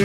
I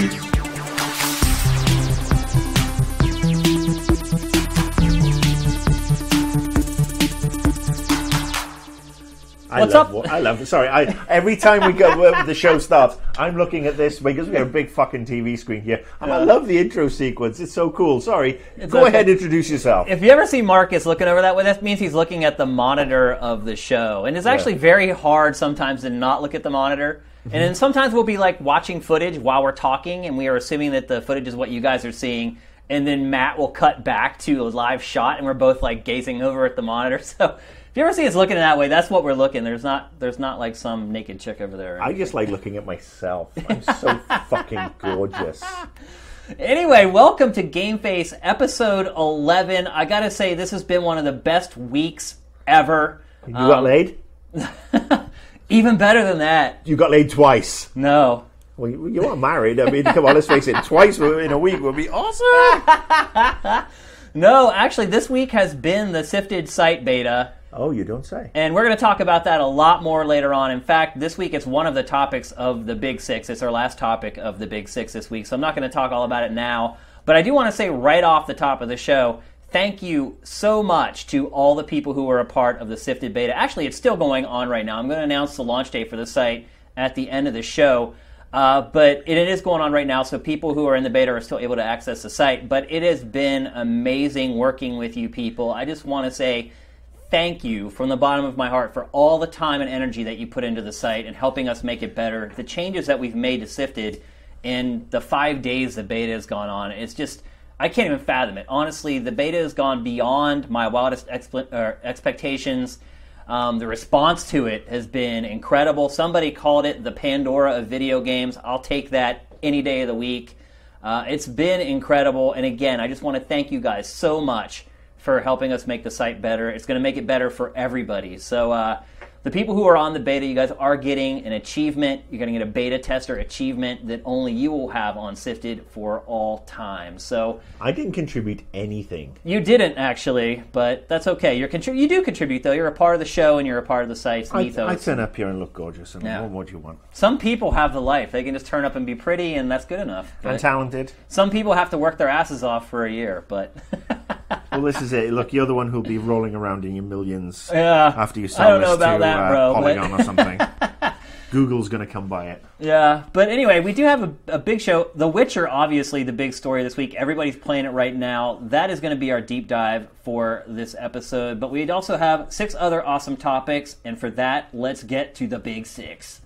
What's love, up? I love. Sorry, I every time we go the show starts, I'm looking at this because we got a big fucking TV screen here, and I love the intro sequence. It's so cool. Sorry, go okay. ahead, introduce yourself. If you ever see Marcus looking over that way, that means he's looking at the monitor of the show. And it's actually very hard sometimes to not look at the monitor. And then sometimes we'll be like watching footage while we're talking, and we are assuming that the footage is what you guys are seeing. And then Matt will cut back to a live shot, and we're both like gazing over at the monitor. So if you ever see us looking that way, that's what we're looking. There's not there's not like some naked chick over there. I just like looking at myself. I'm so fucking gorgeous. Anyway, welcome to Game Face episode 11. I gotta say, this has been one of the best weeks ever. You got um, laid? Even better than that. You got laid twice. No. Well, you, you are married. I mean, come on, let's face it. Twice in a week would be awesome. No, actually, this week has been the SIFTD site beta, Oh, you don't say. and we're going to talk about that a lot more later on. In fact, this week it's one of the topics of the Big Six. It's our last topic of the Big Six this week, so I'm not going to talk all about it now. But I do want to say right off the top of the show, thank you so much to all the people who were a part of the SIFTD beta. Actually, it's still going on right now. I'm going to announce the launch date for the site at the end of the show. Uh, but it is going on right now, so people who are in the beta are still able to access the site. But it has been amazing working with you people. I just want to say thank you from the bottom of my heart for all the time and energy that you put into the site and helping us make it better. The changes that we've made to SIFTD in the five days the beta has gone on, it's just. I can't even fathom it. Honestly, the beta has gone beyond my wildest or expectations. Um, the response to it has been incredible. Somebody called it the Pandora of video games. I'll take that any day of the week. Uh, it's been incredible. And again, I just want to thank you guys so much for helping us make the site better. It's going to make it better for everybody. So, uh, the people who are on the beta, you guys are getting an achievement. You're going to get a beta tester achievement that only you will have on SIFTD for all time. So, I didn't contribute anything. you didn't actually, but that's okay. You're you do contribute though. You're a part of the show and you're a part of the site's I, ethos. I turn up here and look gorgeous, and Yeah. what more do you want? Some people have the life. They can just turn up and be pretty, and that's good enough. I'm talented. some people have to work their asses off for a year, but Well, this is it. Look, you're the one who'll be rolling around in your millions Yeah. after you I sell don't know this about to that, uh, bro, but- Polygon or something. Google's going to come by it. yeah. But anyway, we do have a, a big show. The Witcher, obviously, the big story this week. Everybody's playing it right now. That is going to be our deep dive for this episode. But we also have six other awesome topics, and for that, let's get to the big six.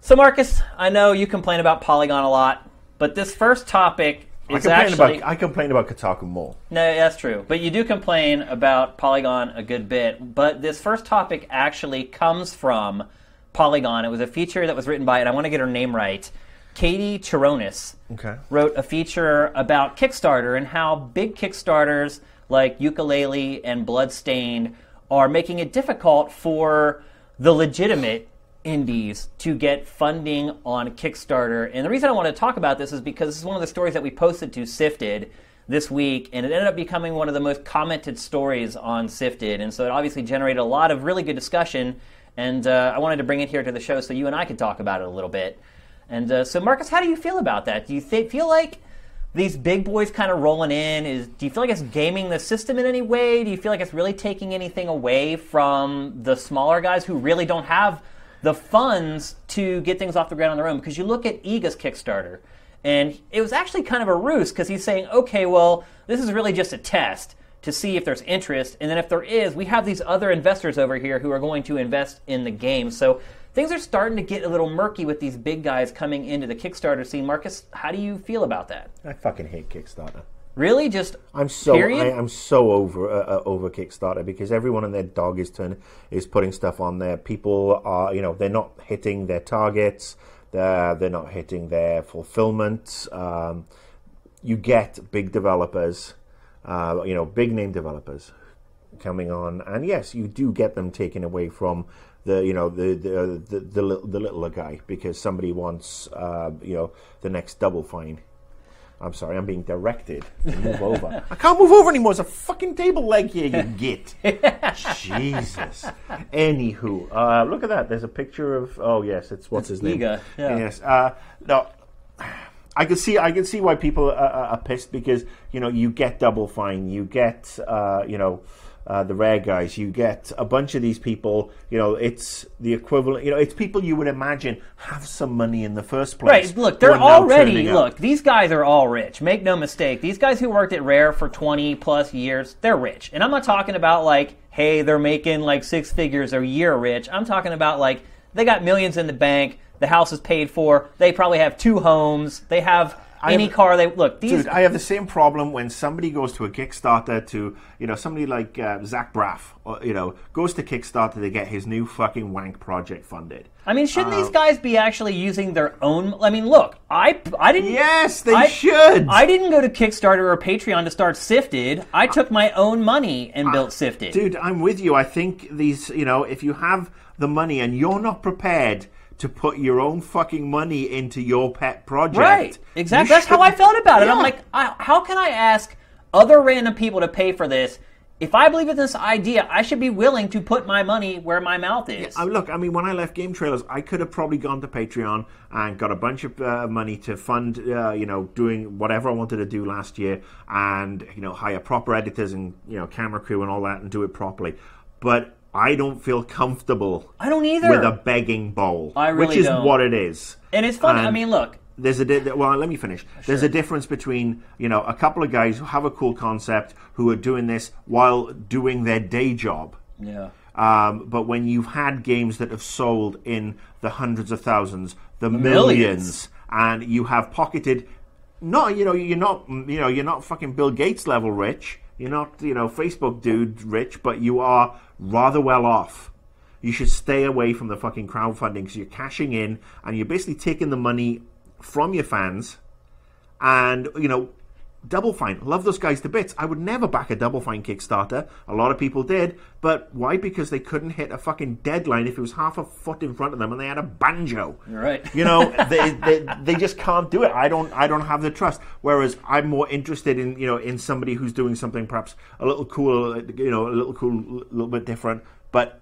So, Marcus, I know you complain about Polygon a lot, but this first topic I is complain actually about I complain about Kotaku more. no, that's true. But you do complain about Polygon a good bit. But this first topic actually comes from Polygon. It was a feature that was written by, and I want to get her name right, Katie Chironis. Okay. Wrote a feature about Kickstarter and how big Kickstarters like Yooka-Laylee and Bloodstained are making it difficult for the legitimate indies to get funding on Kickstarter. And the reason I want to talk about this is because this is one of the stories that we posted to SIFTD this week, and it ended up becoming one of the most commented stories on SIFTD. And so it obviously generated a lot of really good discussion. And uh, I wanted to bring it here to the show so you and I could talk about it a little bit. And uh, so, Marcus, how do you feel about that? Do you th- feel like these big boys kind of rolling in is do you feel like it's gaming the system in any way do you feel like it's really taking anything away from the smaller guys who really don't have the funds to get things off the ground on their own. Because you look at Iga's Kickstarter and it was actually kind of a ruse because he's saying okay well this is really just a test to see if there's interest and then if there is we have these other investors over here who are going to invest in the game. So things are starting to get a little murky with these big guys coming into the Kickstarter scene. Marcus how do you feel about that? I fucking hate Kickstarter. Really, just I'm so Period? I, I'm so over uh, uh, over Kickstarter because everyone and their dog is turn is putting stuff on there. People are you know they're not hitting their targets. They're they're not hitting their fulfillment. Um, you get big developers, uh, you know, big name developers coming on, and yes, you do get them taken away from the you know the the the, the, the littler guy because somebody wants uh, you know the next double fine. I'm sorry, I'm being directed to move over. I can't move over anymore. There's a fucking table leg here, you git. Jesus. Anywho, uh, look at that. There's a picture of. Oh yes, it's what's his name? Yeah. Yes. Uh, no. I can see. I can see why people are, are, are pissed because you know you get double fine, you get uh, you know uh, the rare guys, you get a bunch of these people. You know, it's the equivalent. You know, it's people you would imagine have some money in the first place. Right. Look, they're already turning up. look. These guys are all rich. Make no mistake. These guys who worked at Rare for twenty plus years, they're rich. And I'm not talking about like, hey, they're making like six figures a year rich. I'm talking about like they got millions in the bank. The house is paid for. They probably have two homes. They have I any have- car they look. These Dude, I have the same problem when somebody goes to a Kickstarter to, you know, somebody like uh, Zach Braff, or, you know, goes to Kickstarter to get his new fucking wank project funded. I mean, shouldn't Uh, these guys be actually using their own? I mean, look, I I didn't. Yes, they I- should. I didn't go to Kickstarter or Patreon to start SIFTD. I took my own money and built SIFTD. Dude, I'm with you. I think these, you know, if you have the money and you're not prepared to put your own fucking money into your pet project, Right. you Exactly. That's how I felt about it. I'm like, I, how can I ask other random people to pay for this? If I believe in this idea, I should be willing to put my money where my mouth is. I, look, I mean, when I left GameTrailers, I could have probably gone to Patreon and got a bunch of uh, money to fund, uh, you know, doing whatever I wanted to do last year, and you know, hire proper editors and you know, camera crew and all that, and do it properly. But I don't feel comfortable I don't either. with a begging bowl, I really which is don't. what it is. and it's funny. I mean, look, there's a di- well let me finish there's a difference between you know a couple of guys who have a cool concept who are doing this while doing their day job yeah. um, but when you've had games that have sold in the hundreds of thousands the millions, millions. and you have pocketed not you know you're not you know you're not fucking bill gates level rich you're not you know facebook dude rich but you are rather well off. You should stay away from the fucking crowdfunding because you're cashing in and you're basically taking the money from your fans and you know double fine. Love those guys to bits. I would never back a double fine kickstarter. A lot of people did. But why? Because they couldn't hit a fucking deadline if it was half a foot in front of them and they had a banjo. Right. you know they, they they just can't do it. I don't i don't have the trust. Whereas i'm more interested in you know in somebody who's doing something perhaps a little cool you know a little cool a little bit different. But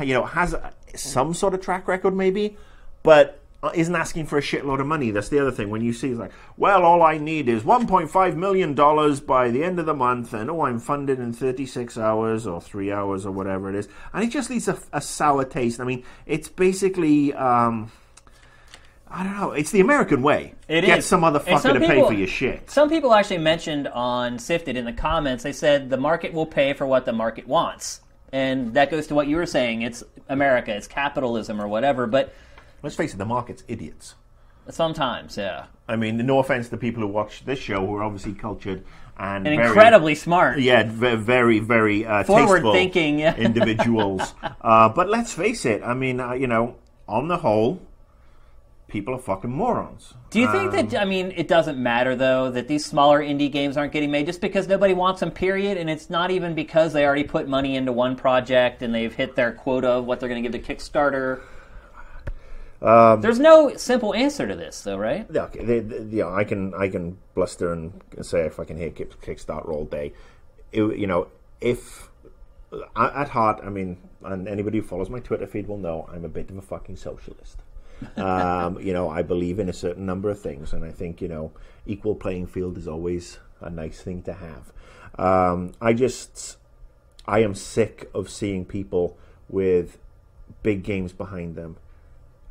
you know has some sort of track record maybe. But isn't asking for a shitload of money that's the other thing when you see it's like well all i need is 1.5 million dollars by the end of the month and oh i'm funded in 36 hours or 3 hours or whatever it is and it just leaves a, a sour taste i mean it's basically um I don't know. It's the American way. It Get is. some other fucker some to pay for your shit. Some people actually mentioned on SIFTD in the comments, they said the market will pay for what the market wants. And that goes to what you were saying. It's America, it's capitalism or whatever. But Let's face it, the market's idiots. sometimes, yeah. I mean, no offense to the people who watch this show who are obviously cultured and, And very, incredibly smart. yeah, very, very uh, Forward tasteful thinking, individuals. uh, but let's face it. I mean, uh, you know, on the whole, people are fucking morons. Do you think that, I mean, it doesn't matter though that these smaller indie games aren't getting made just because nobody wants them, period? And it's not even because they already put money into one project and they've hit their quota of what they're going to give to Kickstarter? Um, There's no simple answer to this, though, right? Yeah, okay, they, they, yeah, I can I can bluster and say if I can hear kick, Kickstarter all day. It- you know, if at at heart, I mean, and anybody who follows my Twitter feed will know I'm a bit of a fucking socialist. um, you know, I believe in a certain number of things, and I think you know, equal playing field is always a nice thing to have. Um, I just, I am sick of seeing people with big games behind them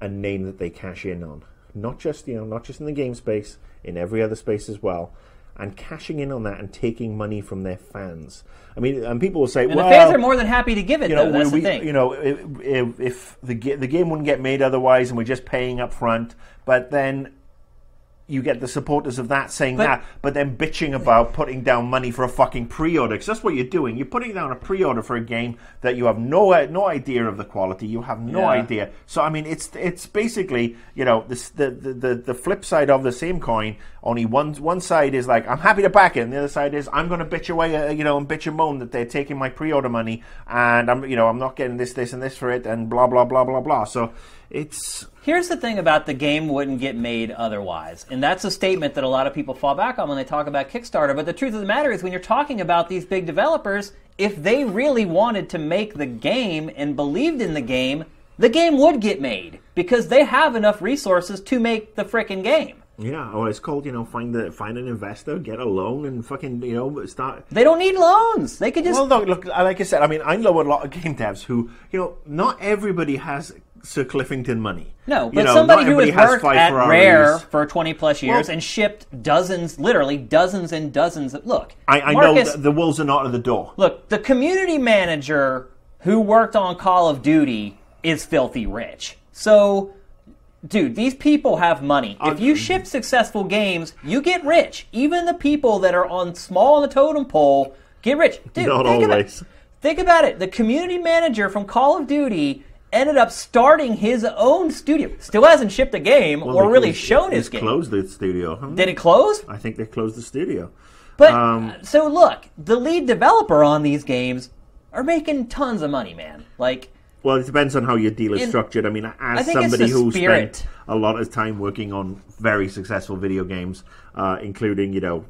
a name that they cash in on. Not just you know, not just in the game space, in every other space as well, and cashing in on that and taking money from their fans. I mean, and people will say, And "Well, the fans are more than happy to give it, you know, though. That's we, the thing. you know, if, if, if the the game wouldn't get made otherwise, and we're just paying up front, but then." You get the supporters of that saying But- that, but then bitching about putting down money for a fucking pre-order. Because that's what you're doing. You're putting down a pre-order for a game that you have no no idea of the quality. You have no Yeah. idea. So I mean, it's it's basically you know this, the, the the the flip side of the same coin. Only one one side is like I'm happy to back it, and the other side is I'm going to bitch away, uh, you know, and bitch and moan that they're taking my pre-order money, and I'm you know I'm not getting this this and this for it, and blah blah blah blah blah. So it's Here's the thing about the game wouldn't get made otherwise. And that's a statement that a lot of people fall back on when they talk about Kickstarter. But the truth of the matter is, when you're talking about these big developers, if they really wanted to make the game and believed in the game, the game would get made because they have enough resources to make the frickin' game. yeah. Or it's called you know find the find an investor, get a loan, and fucking you know start. They don't need loans. They could just. Well, no, look, like I said, I mean, I know a lot of game devs who, you know, not everybody has Sir Cliffington money. no, You but know, somebody who has worked five at Ferraris. Rare for 20 plus years Well- and shipped dozens, literally dozens and dozens of. Look, I, I Marcus, know the, wolves are not at the door. Look, the community manager who worked on Call of Duty is filthy rich. So, dude, these people have money. If you ship successful games, you get rich. Even the people that are on small on the totem pole get rich. Dude, Not think about- always. think about it. The community manager from Call of Duty ended up starting his own studio. Still hasn't shipped a game or really shown his game. closed the studio. Huh? Did it close? I think they closed the studio. But Um, so look, the lead developer on these games are making tons of money, man. Like Well, it depends on how your deal is structured. I mean, as I somebody who spirit. spent a lot of time working on very successful video games, uh, including you know,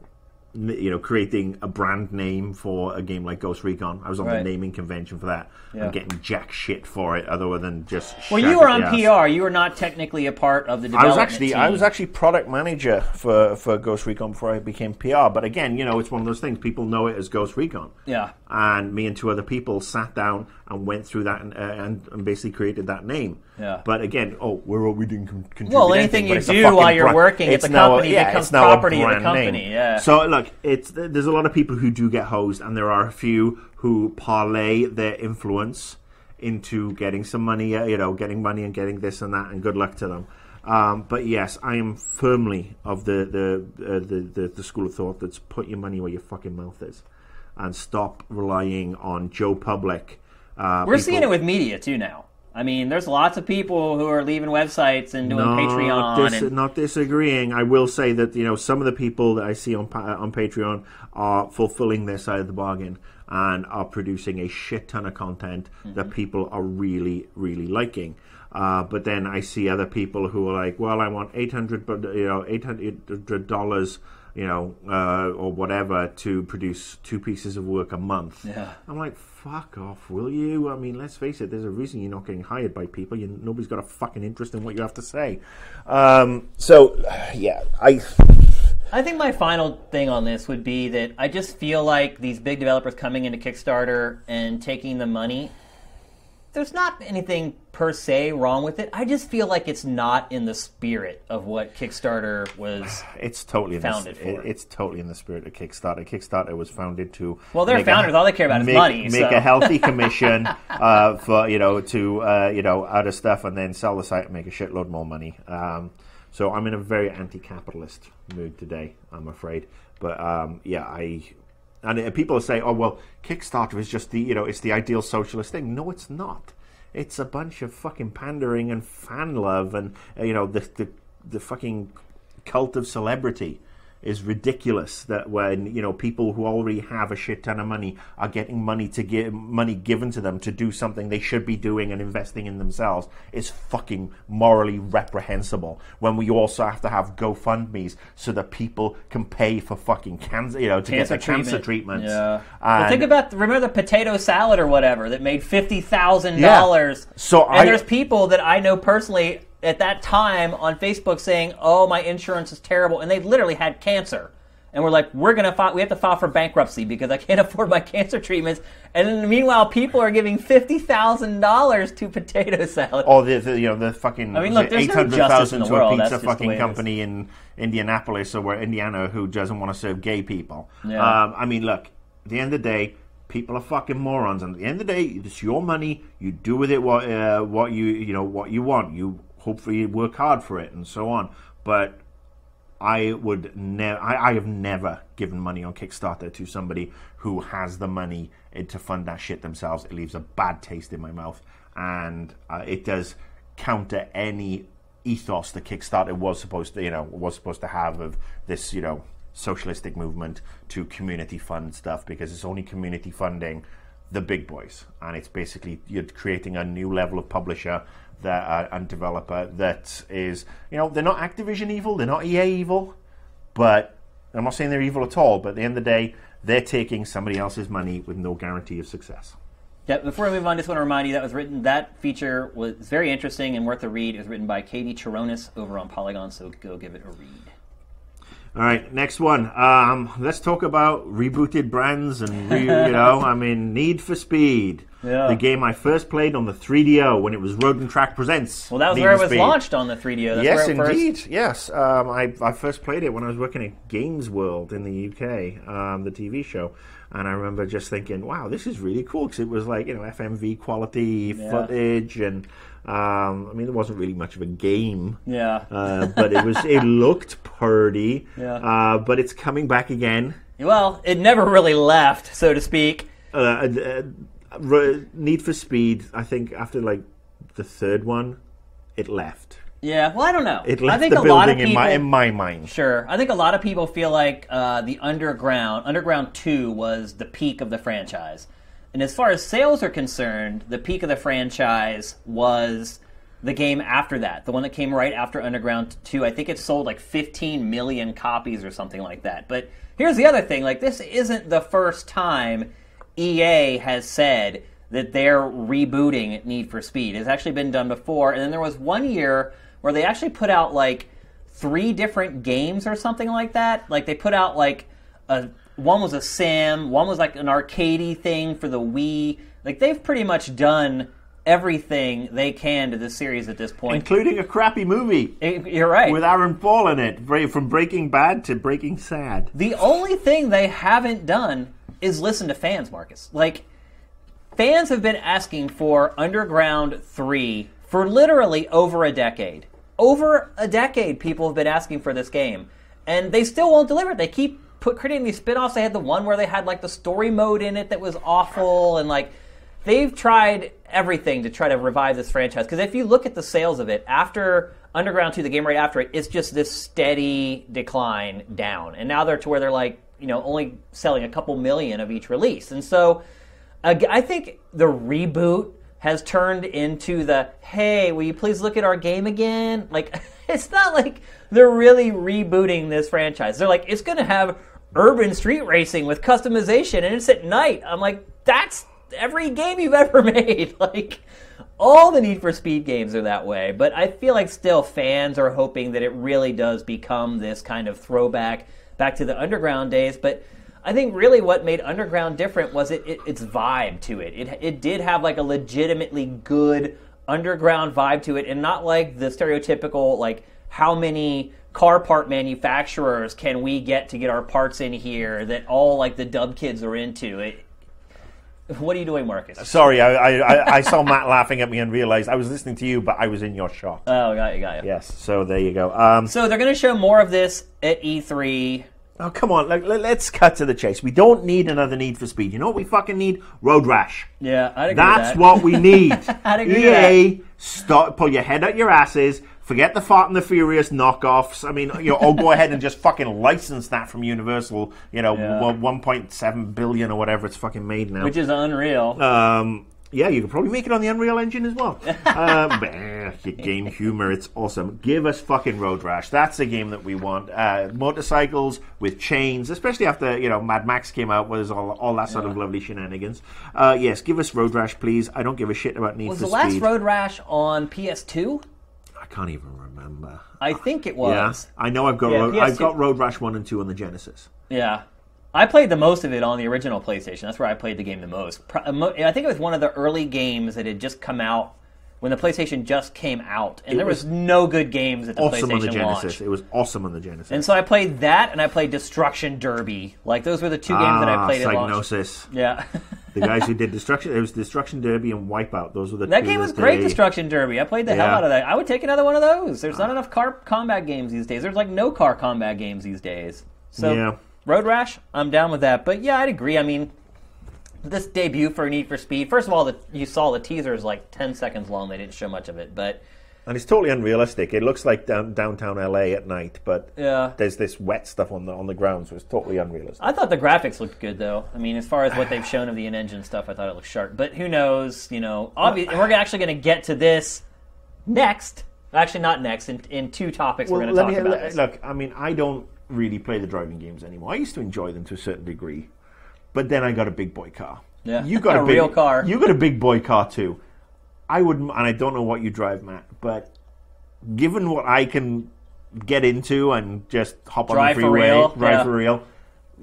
you know, creating a brand name for a game like Ghost Recon. I was on Right. the naming convention for that. Yeah. I'm getting jack shit for it, other than just. Well, you were on ass. PR. You were not technically a part of the I development was actually I was actually product manager for, for Ghost Recon before I became PR. But again, you know, it's one of those things. People know it as Ghost Recon. Yeah. And me and two other people sat down and went through that and, uh, and, and basically created that name. Yeah. But again, oh, we're we didn't con- contribute. Well, anything anything, you but it's a do while you're brand- working at it's the a- company yeah, becomes it's now a property of the company, name. yeah. So look, it's there's a lot of people who do get hosed, and there are a few who parlay their influence into getting some money, uh, you know, getting money and getting this and that, and good luck to them. Um, but yes, I am firmly of the the, uh, the the the school of thought that's put your money where your fucking mouth is, and stop relying on Joe Public. Uh, We're people- seeing it with media too now. I mean, there's lots of people who are leaving websites and doing Patreon. Not, dis- and, not disagreeing. I will say that you know some of the people that I see on on Patreon are fulfilling their side of the bargain and are producing a shit ton of content that people are really really liking. Uh, but then I see other people who are like, well, I want eight hundred, but you know, eight hundred dollars, you know, uh, or whatever to produce two pieces of work a month. Yeah. I'm like, fuck off, will you? I mean, let's face it. There's a reason you're not getting hired by people. You, nobody's got a fucking interest in what you have to say. Um, so, yeah, I. I think my final thing on this would be that I just feel like these big developers coming into Kickstarter and taking the money. There's not anything per se wrong with it. I just feel like it's not in the spirit of what Kickstarter was. It's totally in Founded the, for. it- It's totally in the spirit of Kickstarter. Kickstarter was founded to Well, they're make a- founders. All they care about is make, money, Make so. a healthy commission uh, for you know to uh, you know out of stuff and then sell the site and make a shitload more money. Um, so I'm in a very anti-capitalist mood today. I'm afraid, but um, yeah, I. And uh, people say, "Oh well, Kickstarter is just the you know it's the ideal socialist thing." No, it's not. It's a bunch of fucking pandering and fan love, and uh, you know the the the fucking cult of celebrity is ridiculous that when you know people who already have a shit ton of money are getting money to give money given to them to do something they should be doing and investing in themselves is fucking morally reprehensible when we also have to have GoFundMe's so that people can pay for fucking cancer you know to Cancer get cancer treatment. treatments Yeah. Well, think about remember the potato salad or whatever that made fifty thousand Yeah. dollars. So and I- there's people that I know personally at that time on Facebook saying, "Oh, my insurance is terrible," and they literally had cancer. And we're like, we're gonna file. We have to file for bankruptcy because I can't afford my cancer treatments. And then meanwhile, people are giving fifty thousand dollars to potato salad. or the, the you know the fucking I mean, look, there's eight no hundred thousand the to world. a pizza fucking company in Indianapolis or where Indiana who doesn't want to serve gay people. Yeah. Um, I mean, look, at the end of the day, people are fucking morons, and at the end of the day, it's your money. You do with it what uh, what you you know what you want. You hopefully work hard for it and so on. But I would never. I, I have never given money on Kickstarter to somebody who has the money to fund that shit themselves. It leaves a bad taste in my mouth, and uh, it does counter any ethos that Kickstarter was supposed to, you know, was supposed to have of this, you know, socialistic movement to community fund stuff because it's only community funding the big boys, and it's basically you're creating a new level of publisher that uh, and developer that is, you know, they're not Activision evil, they're not EA evil, but I'm not saying they're evil at all. But at the end of the day, they're taking somebody else's money with no guarantee of success. Yeah, before we move on, just want to remind you that was written. That feature was very interesting and worth a read. It was written by Katie Chironis over on Polygon, so go give it a read. All right, next one. Um, let's talk about rebooted brands and re, you know, I mean, Need for Speed. Yeah. The game I first played on the 3DO when it was Road and Track Presents. Well, that was Need where it was Speed. launched on the 3DO. That's yes, where it first- indeed. Yes, um, I, I first played it when I was working at Games World in the UK, um, the TV show, and I remember just thinking, "Wow, this is really cool" because it was like you know FMV quality Yeah. footage, and um, I mean, it wasn't really much of a game. Yeah. Uh, but it was it looked pretty. Yeah. Uh, but it's coming back again. Well, it never really left, so to speak. Uh, Need for Speed. I think after like the third one, it left. Yeah. Well, I don't know. It I left think the a lot of building people. in my in my mind. Sure. I think a lot of people feel like uh, the Underground, Underground 2 was the peak of the franchise. And as far as sales are concerned, the peak of the franchise was the game after that, the one that came right after Underground 2. I think it sold like 15 million copies or something like that. But here's the other thing like, this isn't the first time EA has said that they're rebooting Need for Speed. It's actually been done before. And then there was one year where they actually put out like three different games or something like that. Like they put out like a one was a sim, one was like an arcadey thing for the Wii. Like they've pretty much done everything they can to this series at this point. including a crappy movie You're right. with Aaron Paul in it, from Breaking Bad to Breaking Sad. The only thing they haven't done is listen to fans, Marcus. Like, fans have been asking for Underground 3 for literally over a decade. Over a decade, people have been asking for this game. And they still won't deliver it. They keep put, creating these spin offs. They had the one where they had, like, the story mode in it that was awful. And, like, they've tried everything to try to revive this franchise. Because if you look at the sales of it, after Underground 2, the game right after it, it's just this steady decline down. And now they're to where they're like, you know, only selling a couple million of each release. And so I think the reboot has turned into the, hey, will you please look at our game again? Like, it's not like they're really rebooting this franchise. They're like, it's going to have urban street racing with customization and it's at night. I'm like, that's every game you've ever made. Like all the Need for Speed games are that way, but I feel like still fans are hoping that it really does become this kind of throwback back to the underground days, but I think really what made Underground different was it, it its vibe to it. It it did have like a legitimately good underground vibe to it and not like the stereotypical like how many car part manufacturers can we get to get our parts in here that all like the dub kids are into. It what are you doing, Marcus? Sorry, I, I, I- I saw Matt laughing at me and realized I was listening to you, but I was in your shot. Oh, got you, got you. yes, so there you go. Um, So they're going to show more of this at E E3. Oh, come on, like, let, us cut to the chase. We don't need another Need for Speed. You know what we fucking need? Road Rash. Yeah, I'd agree That's with that. what we need. I'd agree with EA, stop, pull your head out your asses. Forget the Fart and the Furious knockoffs. I mean, you know, or go ahead and just fucking license that from Universal. You know, Yeah. 1.7 billion or whatever it's fucking made now. Which is unreal. Um, yeah, you could probably make it on the Unreal Engine as well. um, your game humor, it's awesome. Give us fucking Road Rash. That's the game that we want. Uh, motorcycles with chains, especially after you know Mad Max came out, was all, all that sort of lovely shenanigans. Uh, yes, give us Road Rash, please. I don't give a shit about Need was for the last Road Rash on PS2? I can't even remember. I think it was. Yeah, I know I've got Yeah, Road, PS2. I've got Road Rash one and two on the Genesis. Yeah. I played the most of it on the original PlayStation. That's where I played the game the most. Uh, I think it was one of the early games that had just come out when the PlayStation just came out, and It there was, was no good games at the Awesome PlayStation on the Genesis. launch. It was awesome on the Genesis. And so I played that, and I played Destruction Derby. Like those were the two games that I Ah, played at launch. Yeah, The guys who did Destruction, it was Destruction Derby and Wipeout. Those were the that game was great. they- Destruction Derby. I played the hell out of that. I would take another one of those. There's not enough car combat games these days. There's like no car combat games these days. So Yeah. Road Rash, I'm down with that. But yeah, I'd agree. I mean, this debut for Need for Speed. First of all, the, you saw the teaser is like 10 seconds long. They didn't show much of it, but And it's totally unrealistic. It looks like down, downtown LA at night, but Yeah. there's this wet stuff on the on the ground, so it's totally unrealistic. I thought the graphics looked good though. I mean, as far as what they've shown of the in-engine stuff, I thought it looked sharp. But who knows? You know, obvi- we're actually going to get to this next. Actually, not next. In, in two topics, we're going to talk me- about let- this. Look, I mean, I don't really play the driving games anymore. I used to enjoy them to a certain degree, but then I got a big boy car. Yeah. you got A a, big, real car. You got a big boy car too. I would, and I don't know what you drive, Matt, but given what I can get into and just hop Drive on the freeway, real, drive yeah. for real.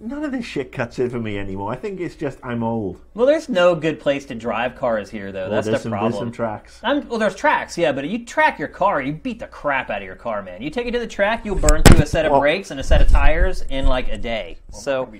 None of this shit cuts in for me anymore. I think it's just I'm old. Well, there's no good place to drive cars here, though. Well, That's the some, problem. There's some tracks. I'm, well, there's tracks, yeah, but you track your car, you beat the crap out of your car, man. You take it to the track, you'll burn through a set of Well- brakes and a set of tires in like a day. so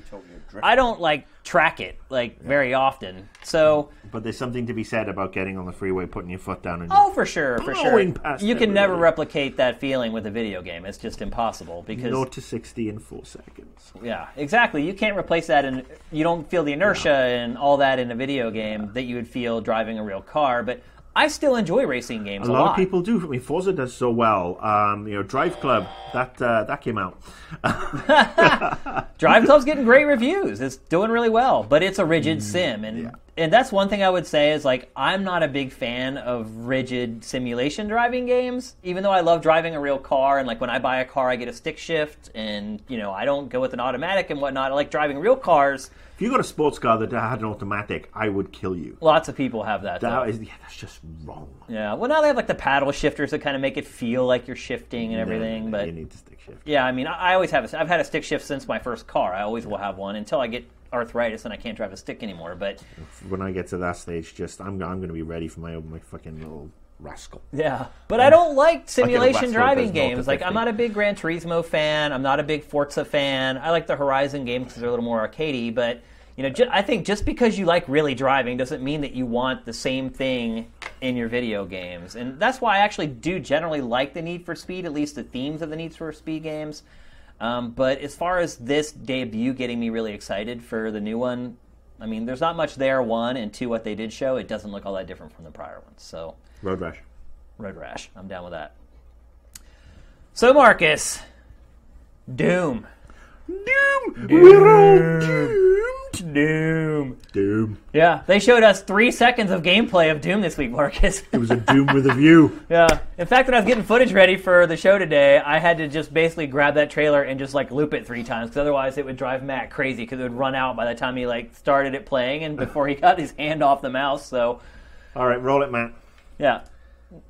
I don't like track it like very often. So But there's something to be said about getting on the freeway, putting your foot down, and oh, for sure, for sure, you can never replicate that feeling with a video game. It's just impossible because zero to sixty in four seconds. Yeah, exactly. You can't replace that, and you don't feel the inertia and all that in a video game that you would feel driving a real car. But I still enjoy racing games A a, lot, of people do. I mean, Forza does so well. Um, you know, Drive Club that uh, that came out. Drive Club's getting great reviews. It's doing really well, but it's a Mm, rigid sim, and and that's one thing I would say is like I'm not a big fan of rigid simulation driving games. Even though I love driving a real car, and like when I buy a car, I get a stick shift, and you know I don't go with an automatic and whatnot. I like driving real cars. If you got a sports car that had an automatic, I would kill you. Lots of people have that. though. That is, yeah, that's just wrong. Yeah, well, now they have like the paddle shifters that kind of make it feel like you're shifting and everything. No, But you need to stick shift. yeah, I mean, I, I always have. A, I've had a stick shift since my first car. I always will have one until I get arthritis and I can't drive a stick anymore. But When I get to that stage, just I'm I'm going to be ready for my my fucking little rascal. yeah, but I don't like simulation driving games. Like I'm not a big Gran Turismo fan. I'm not a big Forza fan. I like the Horizon games because they're a little more arcadey. But you know, ju- I think just because you like really driving doesn't mean that you want the same thing in your video games. And that's why I actually do generally like the Need for Speed, at least the themes of the Need for Speed games. Um, but as far as this debut getting me really excited for the new one, I mean, there's not much there. One and two, what they did show, it doesn't look all that different from the prior ones. So, Road rash. Road Rash, I'm down with that. So, Marcus, Doom, Doom. We're all doomed. Doom. Doom. Yeah, they showed us three seconds of gameplay of Doom this week, Marcus. It was a Doom with a view. Yeah. In fact, when I was getting footage ready for the show today, I had to just basically grab that trailer and just like loop it three times because otherwise it would drive Matt crazy because it would run out by the time he like started it playing and before he got his hand off the mouse. So, All right, roll it, Matt. yeah.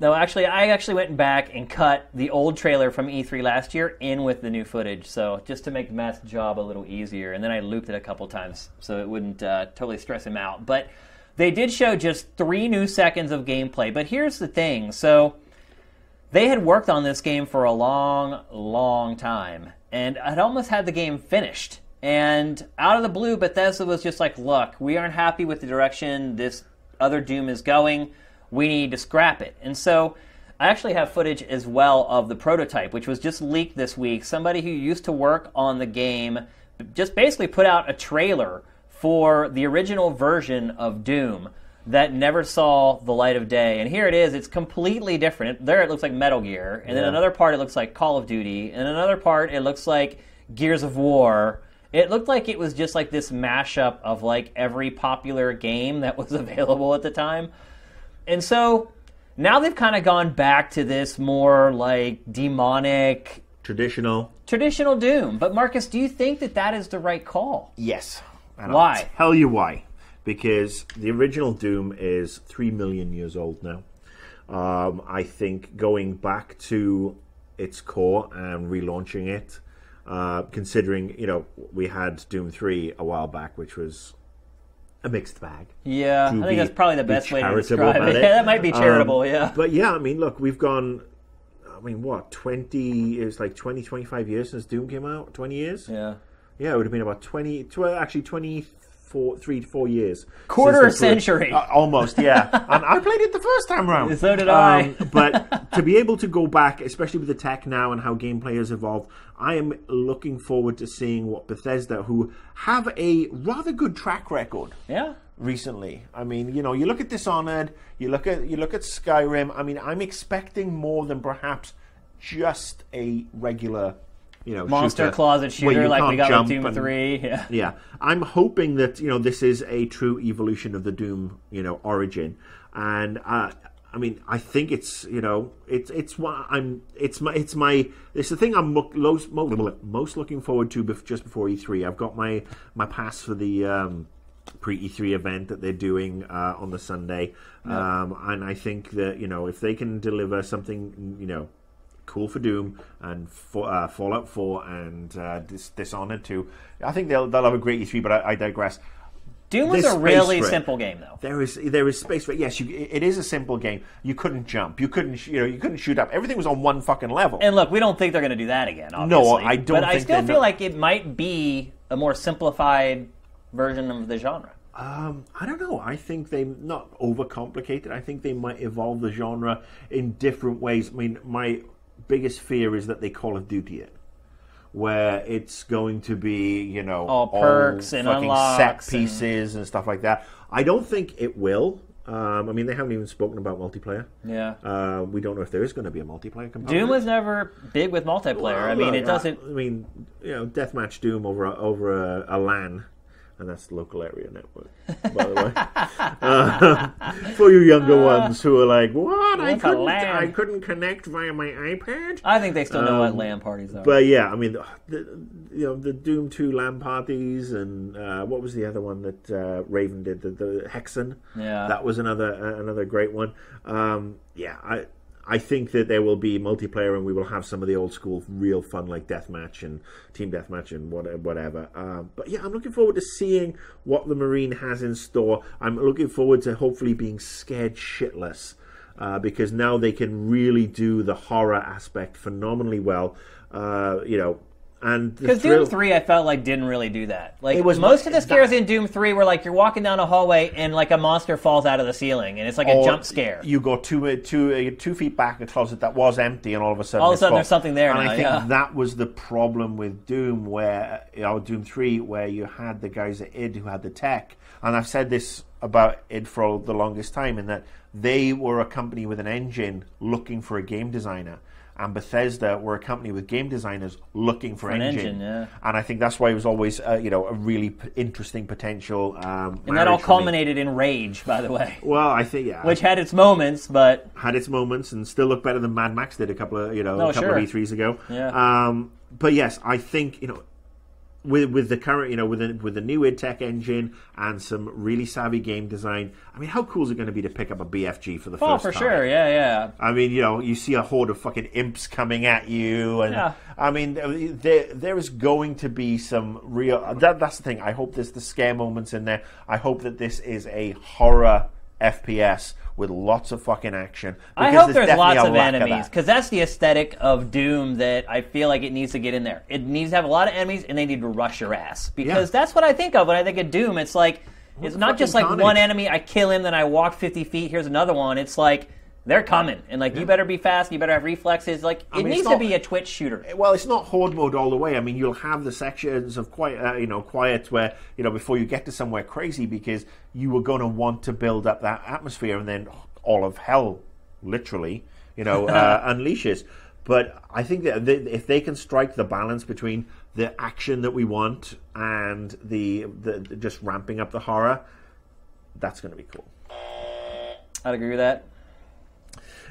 No, actually, I actually went back and cut the old trailer from E3 last year in with the new footage, so just to make Matt's job a little easier. And then I looped it a couple times so it wouldn't uh, totally stress him out. But they did show just three new seconds of gameplay. But here's the thing: so they had worked on this game for a long, long time, and had almost had the game finished. And out of the blue, Bethesda was just like, "Look, we aren't happy with the direction this other Doom is going. We need to scrap it." And so, I actually have footage as well of the prototype, which was just leaked this week. Somebody who used to work on the game just basically put out a trailer for the original version of Doom that never saw the light of day. And here it is. It's completely different. There it looks like Metal Gear, and then Yeah. another part it looks like Call of Duty, and another part it looks like Gears of War. It looked like it was just like this mashup of like every popular game that was available at the time. And so now they've kind of gone back to this more like demonic Traditional. traditional Doom. But Marcus, do you think that that is the right call? Yes. And Why? I'll tell you why. Because the original Doom is three million years old now. Um, I think going back to its core and relaunching it, uh, considering you know we had Doom three a while back, which was a mixed bag. Yeah, I think that's probably the best way to describe it. it. Yeah, that might be charitable. Um, yeah, But yeah, I mean, look, we've gone. I mean, what twenty? It was like 20, 25 years since Doom came out. Twenty years. yeah. Yeah, it would have been about 20, tw- actually 24, three to four years. Quarter the- century. Uh, almost, yeah. and I played it the first time round. Um, So did I. but to be able to go back, especially with the tech now and how gameplay has evolved, I am looking forward to seeing what Bethesda, who have a rather good track record Yeah. recently. I mean, you know, you look at Dishonored, you look at you look at Skyrim. I mean, I'm expecting more than perhaps just a regular, you know, Monster closet shooter like we got with Doom and- 3. Yeah. Yeah, I'm hoping that you know this is a true evolution of the Doom, you know, origin, and uh, I mean, I think it's you know, it's it's what I'm. It's my it's my. It's the thing I'm mo- most most looking forward to bef- just before E3. I've got my my pass for the. Um, pre E3 event that they're doing uh, on the Sunday, um, and I think that you know if they can deliver something you know cool for Doom and for, uh, Fallout 4 and uh, Dis- Dishonored 2, I think they'll they'll have a great E3. But I, I digress. Doom was a really space for it. simple game, though. There is there is space for yes. You, it is a simple game. You couldn't jump. You couldn't sh- you know you couldn't shoot up. Everything was on one fucking level. And look, we don't think they're going to do that again. Obviously. I don't But I think still feel like it might be a more simplified version of the genre. Um, I don't know. I think they not overcomplicated. I think they might evolve the genre in different ways. I mean, my biggest fear is that they Call of Duty it, where it's going to be you know All perks and fucking unlocks set pieces and... stuff like that. I don't think it will. Um, I mean, they haven't even spoken about multiplayer. Yeah. Uh, we don't know if there is going to be a multiplayer component. Doom was never big with multiplayer. I mean, Look, it doesn't. I, I mean, you know, deathmatch Doom over a, over a, a LAN, and that's the local area network, by the way. Uh, for you younger ones who are like, "What? I couldn't, I couldn't connect via my iPad." I think they still know what Um, LAN parties are. But yeah, I mean, the, the, you know, the Doom Two LAN parties, and uh, what was the other one that uh, Raven did? The, the Hexen. Yeah. that was another uh, another great one. Um, yeah, I I think that there will be multiplayer, and we will have some of the old school real fun like deathmatch and team deathmatch and whatever. Um, but yeah, I'm looking forward to seeing what the Marine has in store. I'm looking forward to hopefully being scared shitless. Uh, because now they can really do the horror aspect phenomenally well, uh, you know, and Because thrill- Doom 3, I felt like didn't really do that. Like It was most of the scares in Doom 3 were like you're walking down a hallway and like a monster falls out of the ceiling and it's like a or jump scare. You go two uh, two uh, two feet back in a closet that was empty, and all of a sudden, All of a sudden there's something there And now, I think yeah. that was the problem with Doom, where you know Doom Three, where you had the guys at id who had the tech, and I've said this about id for the longest time, in that they were a company with an engine looking for a game designer. And Bethesda were a company with game designers looking for, an engine, engine, yeah. and I think that's why it was always, uh, you know, a really p- interesting potential. Um, and that all for culminated in Rage, by the way, Well, I think yeah, which had its moments, but had its moments and still look better than Mad Max did a couple of you know Oh, a couple sure. of E3s ago. Yeah. Um, but yes, I think you know with with the current you know with the, with the new id Tech engine and some really savvy game design. I mean, how cool is it going to be to pick up a BFG for the oh, first for time? sure, yeah, yeah. I mean, you know, you see a horde of fucking imps coming at you, and Yeah. I mean, uh, there there is going to be some real. That, that's the thing. I hope there's the scare moments in there. I hope that this is a horror FPS with lots of fucking action. I hope there's definitely lots of enemies that. because that's the aesthetic of Doom that I feel like it needs to get in there. It needs to have a lot of enemies and they need to rush your ass because Yeah. that's what I think of when I think of Doom. It's like it's not just like fucking one enemy. I kill him, then I walk 50 feet. Here's another one. It's like they're coming and like you better be fast. You better have reflexes. Like it mean, needs to be a Twitch shooter. Well, it's not horde mode all the way. I mean, you'll have the sections of quiet, uh, you know, quiet where you know before you get to somewhere crazy because you were going to want to build up that atmosphere, and then all of hell, literally, you know, uh, unleashes. But I think that they, if they can strike the balance between the action that we want and the, the, the just ramping up the horror, that's going to be cool. I'd agree with that.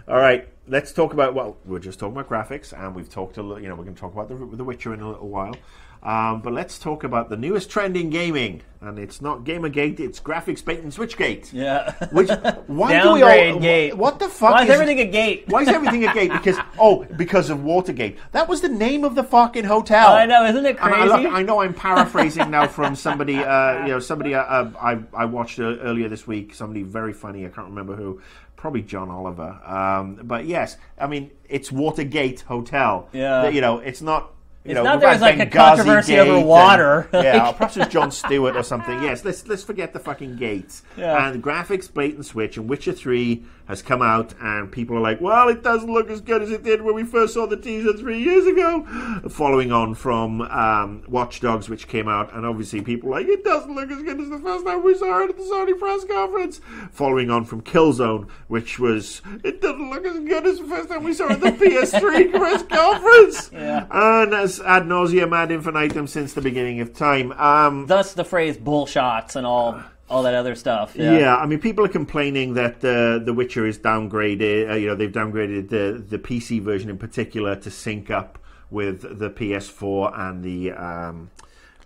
All right, let's talk about. Well, we're just talking about graphics, and we've talked a little. You know, we're going to talk about the, the Witcher in a little while. Um, but let's talk about the newest trend in gaming, and it's not Gamergate; it's graphics bait and switchgate. Yeah. Which why do we all? Gate. What the fuck Why is everything a gate? Why is everything a gate? Because oh, because of Watergate. That was the name of the fucking hotel. I know, isn't it And I, look, crazy? I know I'm paraphrasing now from somebody. Uh, you know, somebody uh, uh, I I watched uh, earlier this week. Somebody very funny. I can't remember who. Probably John Oliver. Um, but yes, I mean it's Watergate Hotel. Yeah. You know, it's not. You It's know, not we've there had was like a controversy Gate over and- water. yeah, perhaps it's Jon Stewart or something. Yes, let's let's forget the fucking gates. Yeah. And graphics bait and switch, and Witcher Three has come out, and people are like, "Well, it doesn't look as good as it did when we first saw the teaser three years ago." Following on from um, Watch Dogs, which came out, and obviously people are like, "It doesn't look as good as the first time we saw it at the Sony press conference." Following on from Killzone, which was, "It doesn't look as good as the first time we saw it at the PS3 press conference." Yeah. And as ad nauseum ad infinitum since the beginning of time. Um, Thus the phrase bullshots and all all that other stuff. Yeah. I mean, people are complaining that uh, The Witcher is downgraded. Uh, you know, they've downgraded the the PC version in particular to sync up with the PS4 and the um,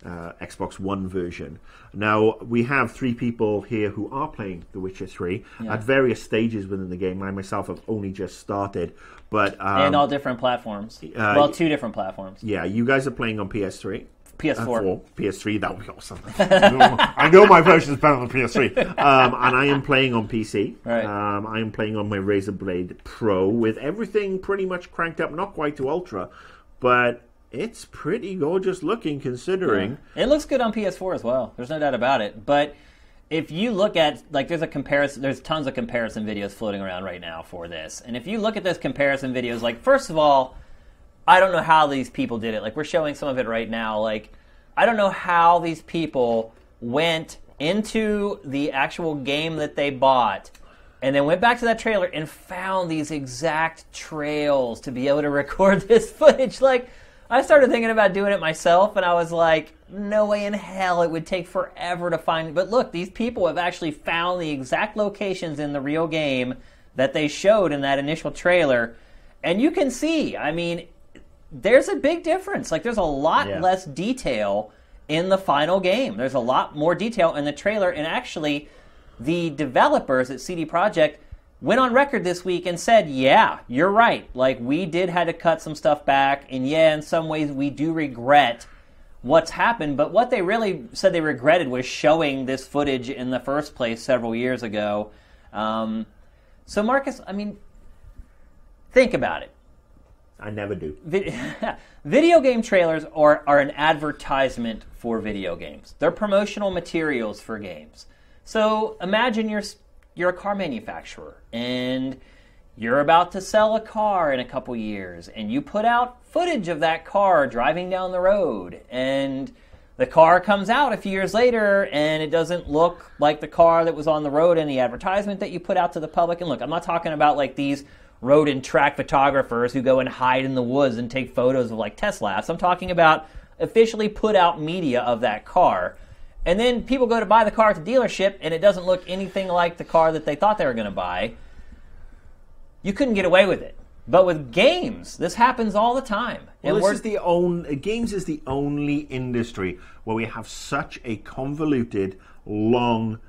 uh, Xbox One version. Now we have three people here who are playing The Witcher Three Yeah. at various stages within the game. I myself have only just started, but um, and all different platforms. uh, well, two different platforms. yeah, you guys are playing on PS3. PS4. Uh, PS3, that would be awesome. I know my version is better than PS3. Um, and I am playing on PC. Right. Um, I am playing on my Razer Blade Pro with everything pretty much cranked up, not quite to Ultra, but it's pretty gorgeous looking considering. It looks good on PS4 as well. There's no doubt about it. But if you look at like there's a comparison there's tons of comparison videos floating around right now for this. And if you look at those comparison videos, like first of all, I don't know how these people did it. Like we're showing some of it right now. Like I don't know how these people went into the actual game that they bought and then went back to that trailer and found these exact trails to be able to record this footage. Like I started thinking about doing it myself and I was like, no way in hell it would take forever to find but look, these people have actually found the exact locations in the real game that they showed in that initial trailer. And you can see, I mean, there's a big difference. Like there's a lot Yeah. less detail in the final game. There's a lot more detail in the trailer, and actually, the developers at CD Projekt went on record this week and said, "Yeah, you're right. Like we did had to cut some stuff back, and yeah, in some ways we do regret." What's happened, but what they really said they regretted was showing this footage in the first place several years ago. Um, so, Marcus, I mean, think about it. I never do. Vi- video game trailers are, are an advertisement for video games. They're promotional materials for games. So imagine you're you're a car manufacturer and you're about to sell a car in a couple years and you put out footage of that car driving down the road and the car comes out a few years later and it doesn't look like the car that was on the road in the advertisement that you put out to the public and look i'm not talking about like these road and track photographers who go and hide in the woods and take photos of like test teslas i'm talking about officially put out media of that car. And then people go to buy the car at the dealership and it doesn't look anything like the car that they thought they were going to buy. You couldn't get away with it. But with games this happens all the time. Well, and this is the own uh, games is the only industry where we have such a convoluted, long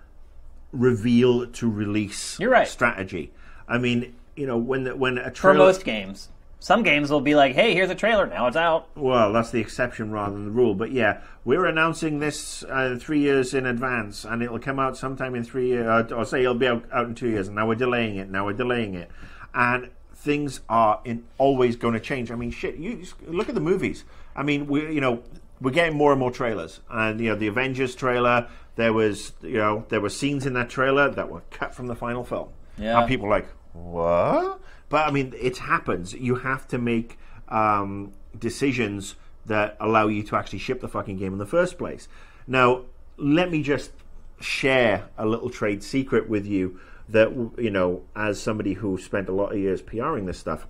reveal to release You're right. strategy. I mean, you know, when the, when a trailer for most games. Some games will be like, "Hey, here's a trailer. Now it's out." well, that's the exception rather than the rule. But yeah, we're announcing this uh, three years in advance, and it'll come out sometime in three years, uh, or say it'll be out, out in two years. And now we're delaying it. Now we're delaying it, and things are in, always going to change. I mean, shit. You look at the movies. I mean, we you know we're getting more and more trailers, and you know the Avengers trailer. There was you know there were scenes in that trailer that were cut from the final film. Yeah. And people like what? But I mean, it happens. You have to make um, decisions that allow you to actually ship the fucking game in the first place. Now, let me just share a little trade secret with you that you know, as somebody who spent a lot of years PRing this stuff,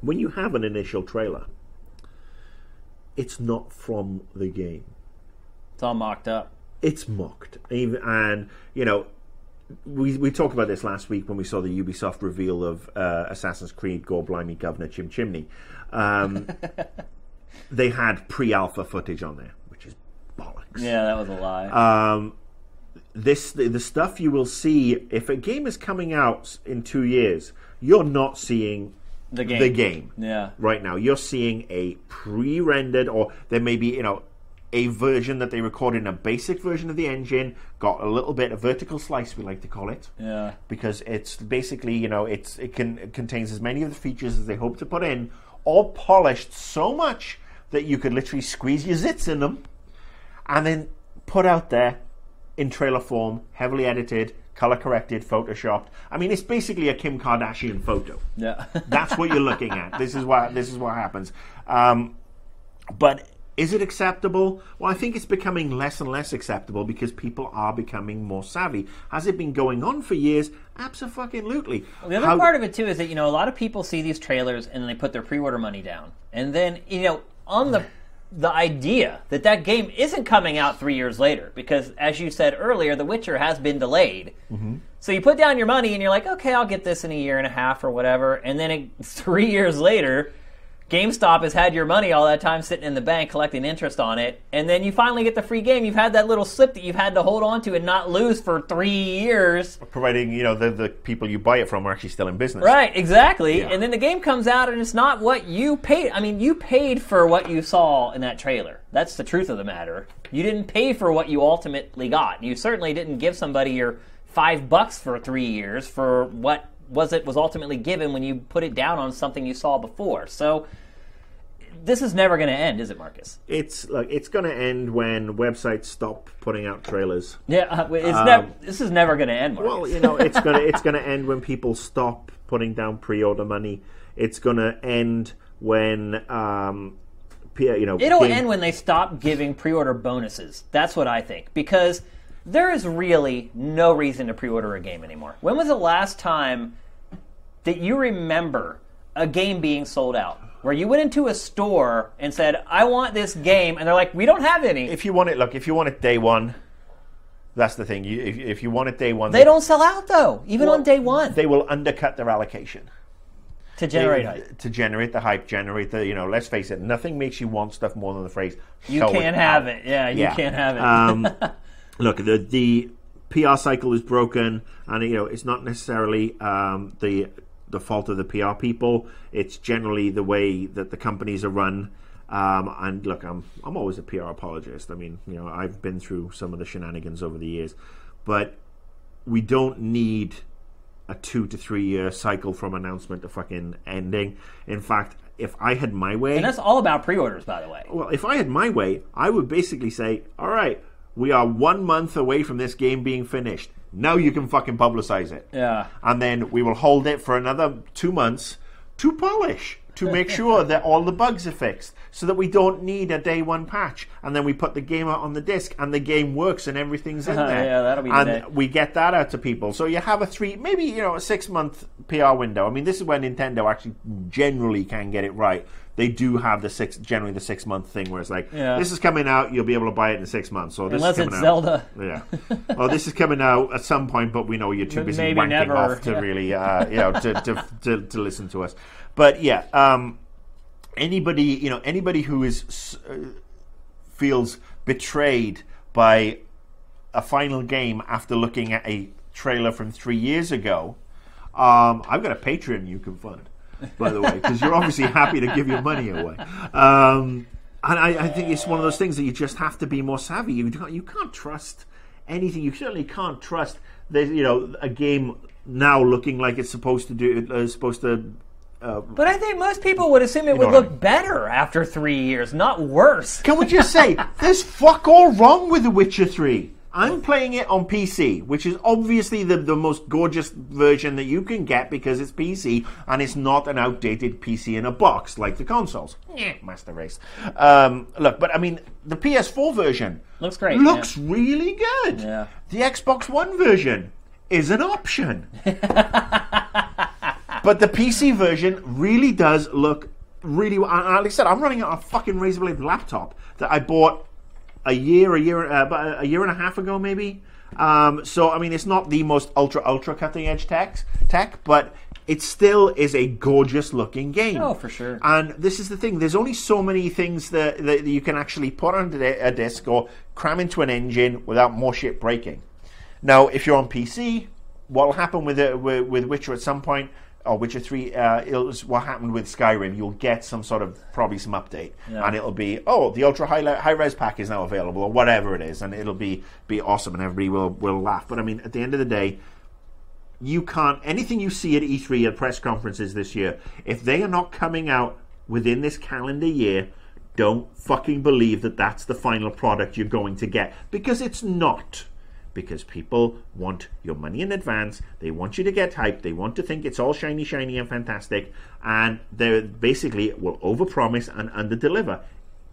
when you have an initial trailer, it's not from the game It's all mocked up. it's mocked. Even and you know, we we talked about this last week when we saw the Ubisoft reveal of uh, Assassin's Creed Gore Blimey Governor Chim Chimney. Um, they had pre-alpha footage on there, which is bollocks. Yeah, that was a lie. Um, this the, the stuff you will see if a game is coming out in two years, you're not seeing the game. the game Yeah. right now. You're seeing a pre-rendered, or there may be, you know, a version that they recorded in a basic version of the engine, got a little bit of vertical slice, we like to call it, Yeah. because it's basically, you know, it's it can it contains as many of the features as they hope to put in, all polished so much that you could literally squeeze your zits in them, and then put out there in trailer form, heavily edited, color corrected, photoshopped. I mean, it's basically a Kim Kardashian photo. Yeah. That's what you're looking at. This is what this is what happens. Um, but is it acceptable? Well, I think it's becoming less and less acceptable because people are becoming more savvy. Has it been going on for years? Absolutely. The other part of it too is that you know a lot of people see these trailers and they put their pre-order money down, and then you know on the the idea that that game isn't coming out three years later because, as you said earlier, The Witcher has been delayed. Mm-hmm. So you put down your money and you're like, okay, I'll get this in a year and a half or whatever, and then it, three years later, GameStop has had your money all that time sitting in the bank collecting interest on it, and then you finally get the free game. You've had that little slip that you've had to hold on to and not lose for three years. Providing you know the the people you buy it from are actually still in business. Right, exactly. Yeah. And then the game comes out and it's not what you paid. I mean, you paid for what you saw in that trailer. That's the truth of the matter. You didn't pay for what you ultimately got. You certainly didn't give somebody your five bucks for three years for what was it was ultimately given when you put it down on something you saw before. So this is never going to end, is it, Marcus? It's like it's going to end when websites stop putting out trailers. Yeah, uh, it's nev- this is never going to end, Marcus. Um, Well, you know, it's gonna it's gonna end when people stop putting down pre-order money. It's gonna end when um, you know It'll game- end when they stop giving pre-order bonuses. That's what I think because there is really no reason to pre-order a game anymore. When was the last time that you remember a game being sold out? Where you went into a store and said, "I want this game," and they're like, "We don't have any." If you want it, look, if you want it day one, that's the thing. You, if, if you want it day one, they don't sell out though, even Well, on day one, They will undercut their allocation to generate They- hype. to generate the hype, generate the you know. Let's face it, nothing makes you want stuff more than the phrase. You can't it have out." it. Yeah, you can't have it. Um, look, the the PR cycle is broken, and you know it's not necessarily um, the the fault of the PR people. It's generally the way that the companies are run. Um, and look, I'm I'm always a PR apologist. I mean, you know, I've been through some of the shenanigans over the years, but we don't need a two to three year cycle from announcement to fucking ending. In fact, if I had my way, and that's all about pre-orders, by the way. well, if I had my way, I would basically say, all right, we are one month away from this game being finished. Now you can fucking publicize it. Yeah. And then we will hold it for another two months to polish, to make sure that all the bugs are fixed, so that we don't need a day one patch. And then we put the game out on the disc, and the game works, and everything's in there. Yeah, that'll be the And day. we get that out to people. So you have a three, maybe you know, a six month PR window. I mean, this is where Nintendo actually generally can get it right. They do have the six, generally the six month thing, where it's like, Yeah. this is coming out, you'll be able to buy it in six months. Or this Unless is it's coming out. Zelda. Yeah. oh, this is coming out at some point, but we know you're too busy maybe wanking never, off to yeah. really, uh, you know, to, to, to, to listen to us. But yeah, um, anybody, you know, anybody who is uh, feels betrayed by a final game after looking at a trailer from three years ago, um, I've got a Patreon you can fund, by the way, because you're obviously happy to give your money away. Um, and I, I think it's one of those things that you just have to be more savvy. You can't, you can't trust anything. You certainly can't trust you know a game now looking like it's supposed to do. Uh, supposed to. Uh, But I think most people would assume it would what I look mean. better after three years, not worse. Can we just say there's fuck all wrong with The Witcher 3? I'm playing it on PC, which is obviously the, the most gorgeous version that you can get because it's PC and it's not an outdated PC in a box like the consoles. Yeah, Master Race. Um, look, but I mean, the PS4 version Looks great, Looks really good. Yeah. The Xbox One version is an option. but the PC version really does look really. Like I said, I'm running it on a fucking Razer Blade laptop that I bought a year, a year, uh, a year and a half ago, maybe. Um, so I mean, it's not the most ultra ultra cutting edge tech, tech, but it still is a gorgeous looking game. Oh, for sure. And this is the thing: there's only so many things that, that you can actually put on a disc or cram into an engine without more shit breaking. Now, if you're on PC, what will happen with, it, with with Witcher at some point, or Witcher Three, uh, it'll, what happened with Skyrim. You'll get some sort of probably some update, Yeah. and it'll be oh, the ultra high le- high res pack is now available, or whatever it is, and it'll be be awesome, and everybody will will laugh. But I mean, at the end of the day, you can't anything you see at E3 at press conferences this year, if they are not coming out within this calendar year, don't fucking believe that that's the final product you're going to get because it's not. Because people want your money in advance, they want you to get hyped, they want to think it's all shiny, shiny, and fantastic, and they basically will overpromise and underdeliver.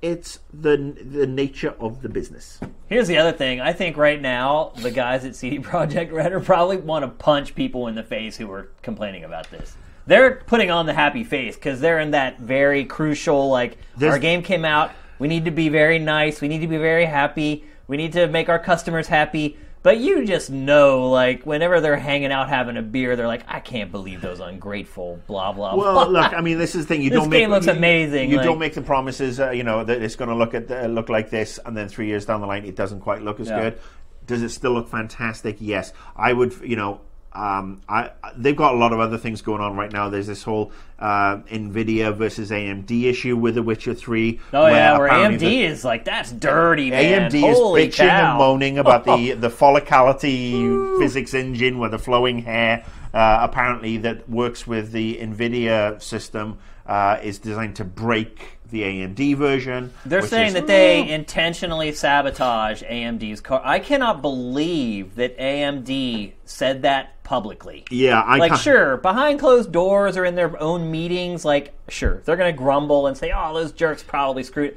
It's the the nature of the business. Here's the other thing. I think right now the guys at CD Projekt Red are probably want to punch people in the face who are complaining about this. They're putting on the happy face because they're in that very crucial like There's- our game came out. We need to be very nice. We need to be very happy. We need to make our customers happy. But you just know, like, whenever they're hanging out having a beer, they're like, I can't believe those ungrateful, blah, blah, Well, blah. look, I mean, this is the thing. You This don't game make, looks you, amazing, You like- don't make the promises, uh, you know, that it's going to look at uh, look like this, and then three years down the line, it doesn't quite look as Yeah. good. Does it still look fantastic? Yes, I would. You know, um, I they've got a lot of other things going on right now. There's this whole uh, Nvidia versus AMD issue with The Witcher Three. oh, yeah, where AMD the- is like, that's dirty, man. AMD Holy is bitching cow. and moaning about the the follicality physics engine with the flowing hair. Uh, apparently, that works with the NVIDIA system uh, is designed to break the AMD version. They're saying is- that they intentionally sabotage AMD's car. I cannot believe that AMD said that publicly. yeah, I like sure behind closed doors or in their own meetings like sure they're gonna grumble and say oh those jerks probably screwed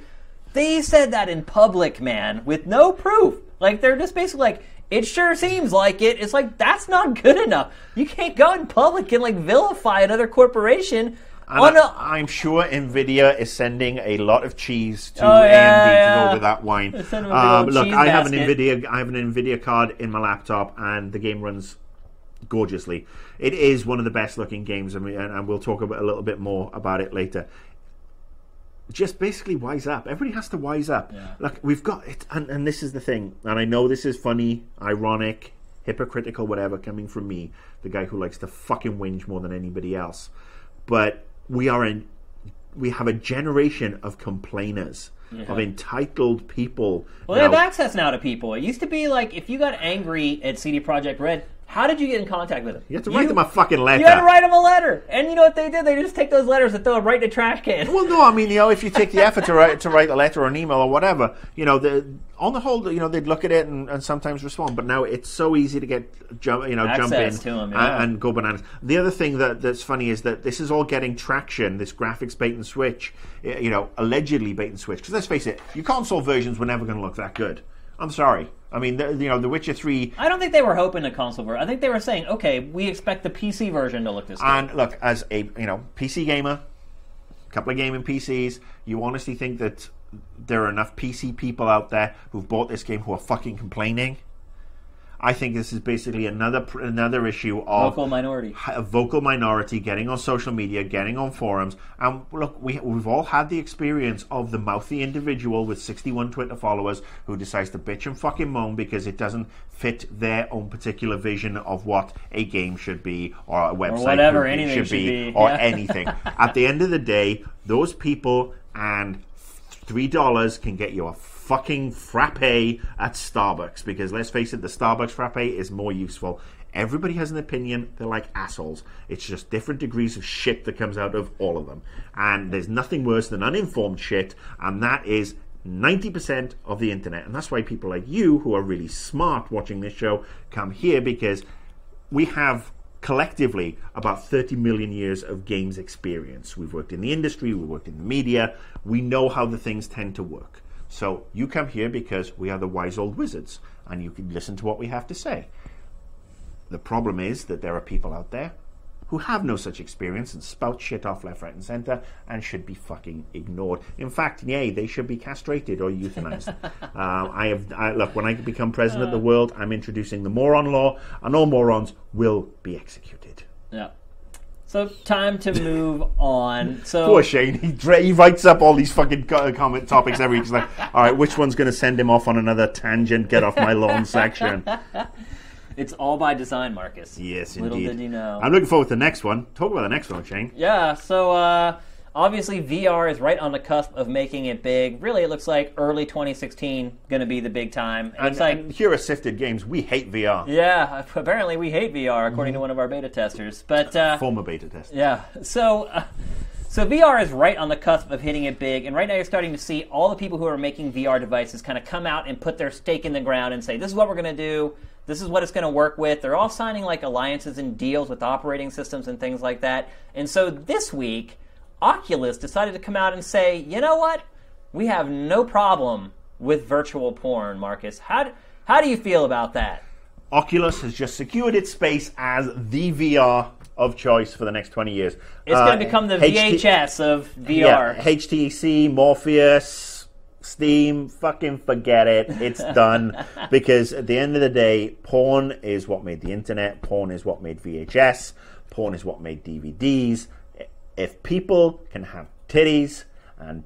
they said that in public man with no proof like they're just basically like it sure seems like it it's like that's not good enough you can't go in public and like vilify another corporation And on a, I, am sure Nvidia is sending a lot of cheese to Oh, yeah, AMD to yeah. go with that wine. They're sending them a Um, look, I have an. Nvidia. I have an Nvidia card in my laptop, and the game runs gorgeously. It is one of the best looking games, and, we, and, and we'll talk about, a little bit more about it later. Just basically wise up. Everybody has to wise up. Yeah. Look, we've got it, and, and this is the thing. And I know this is funny, ironic, hypocritical, whatever, coming from me, the guy who likes to fucking whinge more than anybody else. But we are in. We have a generation of complainers, of entitled people. well they have access now to people it used to be like if you got angry at CD Projekt Red how did you get in contact with them you have to write them a fucking letter. You had to write them a letter, and you know what they did? They just take those letters and throw them right in the trash can. Well, no, I mean, you know, if you take the effort to write to write a letter or an email or whatever, you know, the, on the whole, you know, they'd look at it and, and sometimes respond. But now it's so easy to get jump, you know, jump in Access to 'em, uh, yeah. and, and go bananas. The other thing that that's funny is that this is all getting traction. This graphics bait and switch, you know, allegedly bait and switch. Because let's face it, your console versions were never going to look that good. I'm sorry. I mean, the, you know, The Witcher Three I don't think they were hoping the console version. I think they were saying, okay, we expect the PC version to look this good. And look, as a you know PC gamer, a couple of gaming PCs, you honestly think that there are enough PC people out there who've bought this game who are fucking complaining? I think this is basically another another issue of Vocal minority. a vocal minority getting on social media, getting on forums, and look, we, we've all had the experience of the mouthy individual with 61 Twitter followers who decides to bitch and fucking moan because it doesn't fit their own particular vision of what a game should be or a website or whatever, should be- anything should should be, be, or yeah. anything. At the end of the day, those people and three dollars can get you a fucking frappe at Starbucks because let's face it, the Starbucks frappe is more useful. Everybody has an opinion. They're like assholes. It's just different degrees of shit that comes out of all of them. And there's nothing worse than uninformed shit, and that is 90% of the internet. And that's why people like you, who are really smart watching this show, come here because we have collectively about 30 million years of games experience. We've worked in the industry, we've worked in the media, we know how the things tend to work. So you come here because we are the wise old wizards and you can listen to what we have to say. The problem is that there are people out there who have no such experience and spout shit off left, right, and centre and should be fucking ignored. In fact, yay, they should be castrated or euthanized. um, I have I, look when I become president of the world, I'm introducing the moron law, and all morons will be executed. Yeah. So time to move on. So Poor Shane, he, he writes up all these fucking co- comment topics every week. He's like, all right, which one's going to send him off on another tangent? Get off my lawn section. it's all by design, Marcus. Yes, Little indeed. did you know. I'm looking forward to the next one. Talk about the next one, Shane. Yeah, so uh, obviously VR is right on the cusp of making it big. Really, it looks like early 2016 going to be the big time. And And, it's like, and here are SIFTD Games. We hate VR. yeah, apparently we hate VR according to one of our beta testers. But uh, Former beta tester. yeah, so uh, so VR is right on the cusp of hitting it big, and right now you're starting to see all the people who are making VR devices kind of come out and put their stake in the ground and say, "This is what we're going to do. This is what it's going to work with." They're all signing like alliances and deals with operating systems and things like that. And so this week, Oculus decided to come out and say, "You know what? We have no problem with virtual porn." Marcus, how do, how do you feel about that? Oculus has just secured its space as the VR of choice for the next 20 years. It's Uh, going to become the HT VHS of VR. Yeah, HTC, Morpheus, Steam, fucking forget it. It's done. because at the end of the day, porn is what made the internet, porn is what made VHS, porn is what made DVDs. If people can have titties and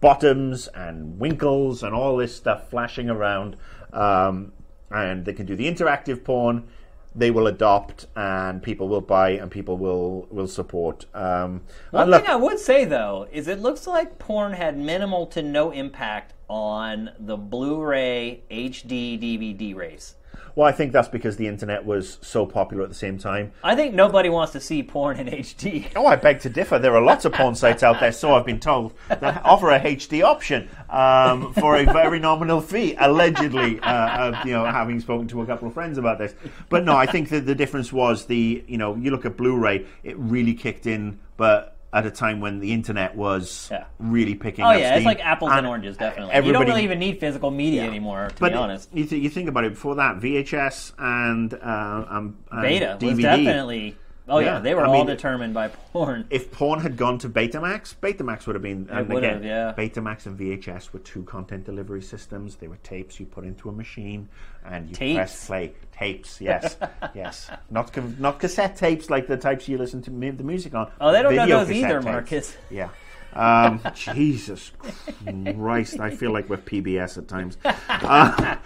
bottoms and winkles and all this stuff flashing around, um, and they can do the interactive porn, they will adopt and people will buy and people will will support. Um, One look- thing I would say though is it looks like porn had minimal to no impact on the Blu-ray HD DVD race. Well, I think that's because the internet was so popular at the same time. I think nobody wants to see porn in HD. Oh, I beg to differ. There are lots of porn sites out there, so I've been told, that offer a HD option um, for a very nominal fee. Allegedly, uh, uh, you know, having spoken to a couple of friends about this. But no, I think that the difference was the, you know, you look at Blu-ray, it really kicked in, but at a time when the internet was Yeah. really picking Oh up yeah, it's like apples and, And oranges, definitely. You don't really even need physical media anymore, to but be honest. You, th- you think about it. Before that, VHS and, uh, um, and Beta was DVD. definitely. Oh yeah, Yeah, they were I all mean- determined by porn. if porn had gone to Betamax, Betamax would have been. And would again, have, yeah. Betamax and VHS were two content delivery systems. They were tapes you put into a machine and you Tapes? press play. Tapes, yes, yes, not not cassette tapes like the types you listen to mu- the music on. Oh, they don't know those either, tapes. Marcus. Yeah. Um, Jesus Christ, I feel like we're PBS at times. Uh,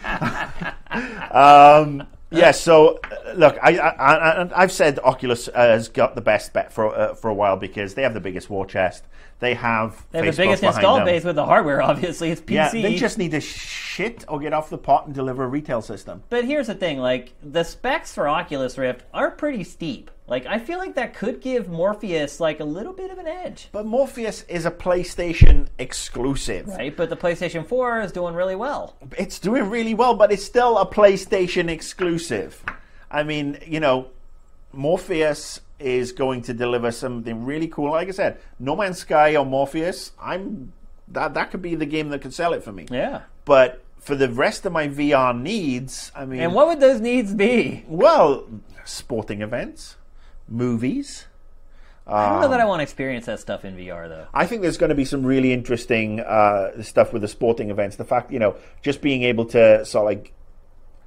um, yeah, so uh, look, I, I, I've said Oculus has got the best bet for uh, for a while because they have the biggest war chest. They have They have Facebook the biggest install them. base with the hardware. Obviously, it's PC. Yeah, they just need to shit or get off the pot and deliver a retail system. But here's the thing: like the specs for Oculus Rift are pretty steep. Like I feel like that could give Morpheus like a little bit of an edge, But Morpheus is a PlayStation exclusive. right? But the PlayStation 4 is doing really well. It's doing really well, but it's still a PlayStation exclusive. I mean, you know, Morpheus is going to deliver something really cool. Like I said, No Man's Sky or Morpheus, I'm that that could be the game that could sell it for me. Yeah. But for the rest of my VR needs, I mean, And what would those needs be? well, sporting events, movies. I don't know that I want to experience that stuff in VR though. I think there's going to be some really interesting uh, stuff with the sporting events. The fact, you know, just being able to sort of like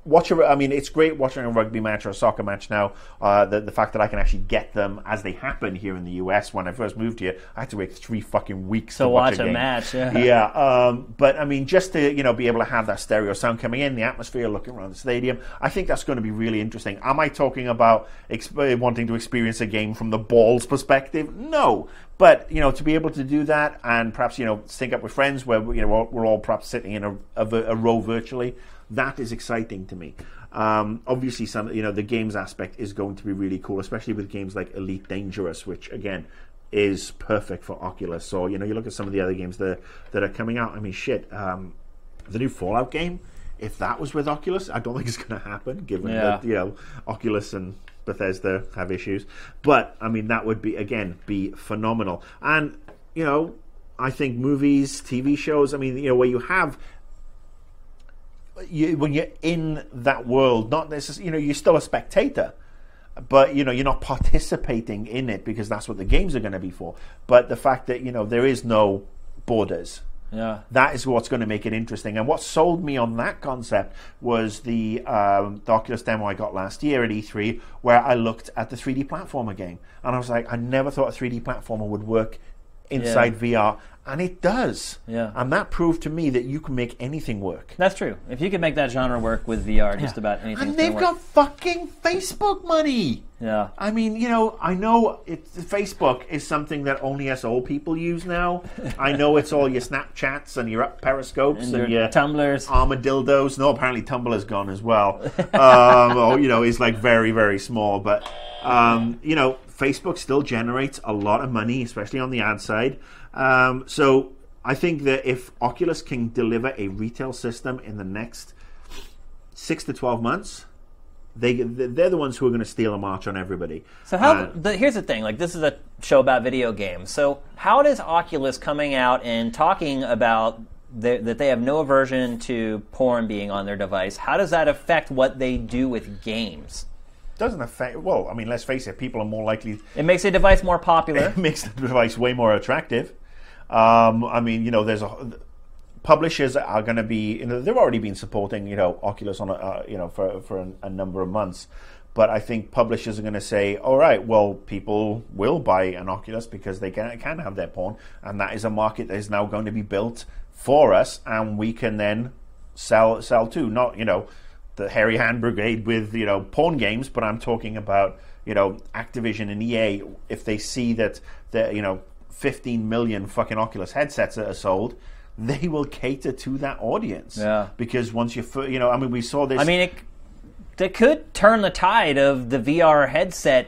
watch a. I mean, it's great watching a rugby match or a soccer match now. Uh, the the fact that I can actually get them as they happen here in the US. When I first moved here, I had to wait three fucking weeks to, To watch a, a game. match, yeah. yeah. Um, but I mean, just to you know be able to have that stereo sound coming in, the atmosphere, looking around the stadium. I think that's going to be really interesting. Am I talking about exp- wanting to experience a game from the ball's perspective? No. But you know, to be able to do that and perhaps you know sync up with friends where you know we're all, perhaps sitting in a, a, a row virtually, that is exciting to me. Um, obviously, some you know the games aspect is going to be really cool, especially with games like Elite Dangerous, which again is perfect for Oculus. So you know, you look at some of the other games that that are coming out. I mean, shit, um, the new Fallout game. If that was with Oculus, I don't think it's going to happen, given Yeah. that you know Oculus and Bethesda have issues. But I mean, that would be again be phenomenal. And you know, I think movies, TV shows. I mean, you know, where you have you, when you're in that world, not necessarily, you know, you're still a spectator, but you know, you're not participating in it because that's what the games are going to be for. But the fact that you know there is no borders, Yeah. that is what's going to make it interesting. And what sold me on that concept was the, um, the Oculus demo I got last year at E3, where I looked at the 3D platformer game, and I was like, I never thought a 3D platformer would work inside VR, and it does. Yeah. And that proved to me that you can make anything work. That's true. If you can make that genre work with VR, just about anything. And they've got fucking Facebook money. Yeah. I mean, you know, I know it, Facebook is something that only us old people use now. I know it's all your Snapchats and your Periscopes And and, your your Tumblrs. armadillos. No, apparently Tumblr's gone as well. um, or you know, it's like very very small. But um, you know, Facebook still generates a lot of money, especially on the ad side. Um, so I think that if Oculus can deliver a retail system in the next six to twelve months. They, they're the ones who are going to steal a march on everybody. So how? Uh, the, here's the thing. Like this is a show about video games. So how does Oculus coming out and talking about the, that they have no aversion to porn being on their device? How does that affect what they do with games? doesn't affect. Well, I mean, let's face it. People are more likely It makes a device more popular. it makes the device way more attractive. Um, I mean, you know, there's a publishers are going to be, you know, they've already been supporting, you know, Oculus on, a, uh, you know, for for a, a number of months. But I think publishers are going to say, all right, well, people will buy an Oculus because they can, can have their porn, and that is a market that is now going to be built for us, and we can then sell sell too. Not you know the hairy hand brigade with you know porn games, but I'm talking about you know Activision and EA if they see that you know 15 million fucking Oculus headsets that are sold. They will cater to that audience. Yeah. Because once you, you know, I mean, we saw this. I mean, it, it could turn the tide of the VR headset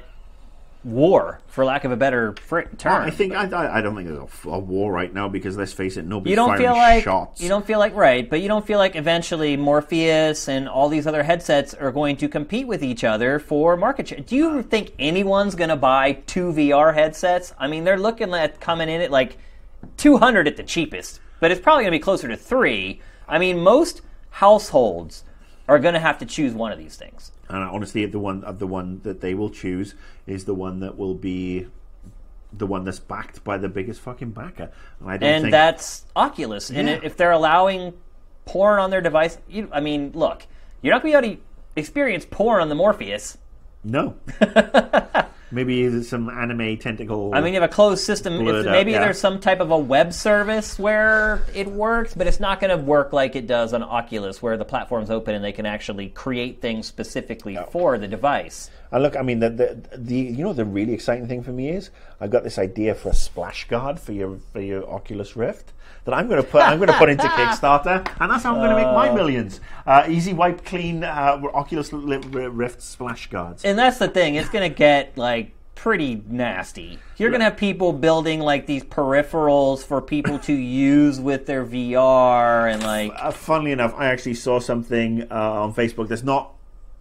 war, for lack of a better fr- term. I think I, I don't think there's a, a war right now because let's face it, nobody's you don't firing feel like shots. you don't feel like right, but you don't feel like eventually Morpheus and all these other headsets are going to compete with each other for market share. Do you think anyone's going to buy two VR headsets? I mean, they're looking at coming in at like 200 at the cheapest, but it's probably going to be closer to 3. I mean, most households are going to have to choose one of these things. And honestly, the one of the one that they will choose is the one that will be the one that's backed by the biggest fucking backer. And I don't and think that's Oculus. And if they're allowing porn on their device, you, I mean, look, you're not going to be able to experience porn on the Morpheus. no. Maybe some anime tentacle. I mean, you have a closed system. It up, maybe yeah. there's some type of a web service where it works, but it's not going to work like it does on Oculus, where the platform's open and they can actually create things specifically oh. for the device. And look, I mean, the, the the you know the really exciting thing for me is I've got this idea for a splash guard for your for your Oculus Rift that I'm going to put I'm going to put into Kickstarter, and that's how I'm going to make my millions. Uh, easy wipe clean uh, Oculus Rift splash guards. And that's the thing; it's going to get like pretty nasty. You're going to have people building like these peripherals for people to use with their VR and like. uh, funnily enough, I actually saw something uh, on Facebook that's not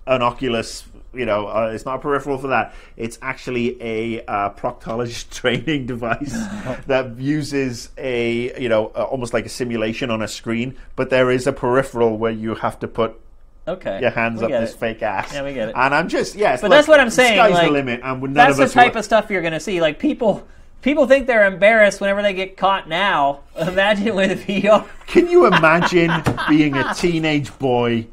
an Oculus. You know, uh, it's not a peripheral for that. It's actually a uh, proctologist training device that uses a, you know, uh, almost like a simulation on a screen. But there is a peripheral where you have to put Okay, your hands we up this it. fake ass. Yeah, we get it. And I'm just, yes. But that's what I'm saying. Sky's like, the limit, and none that's of the type were- of stuff you're going to see. Like people, people think they're embarrassed whenever they get caught. Now, imagine with VR. Can you imagine being a teenage boy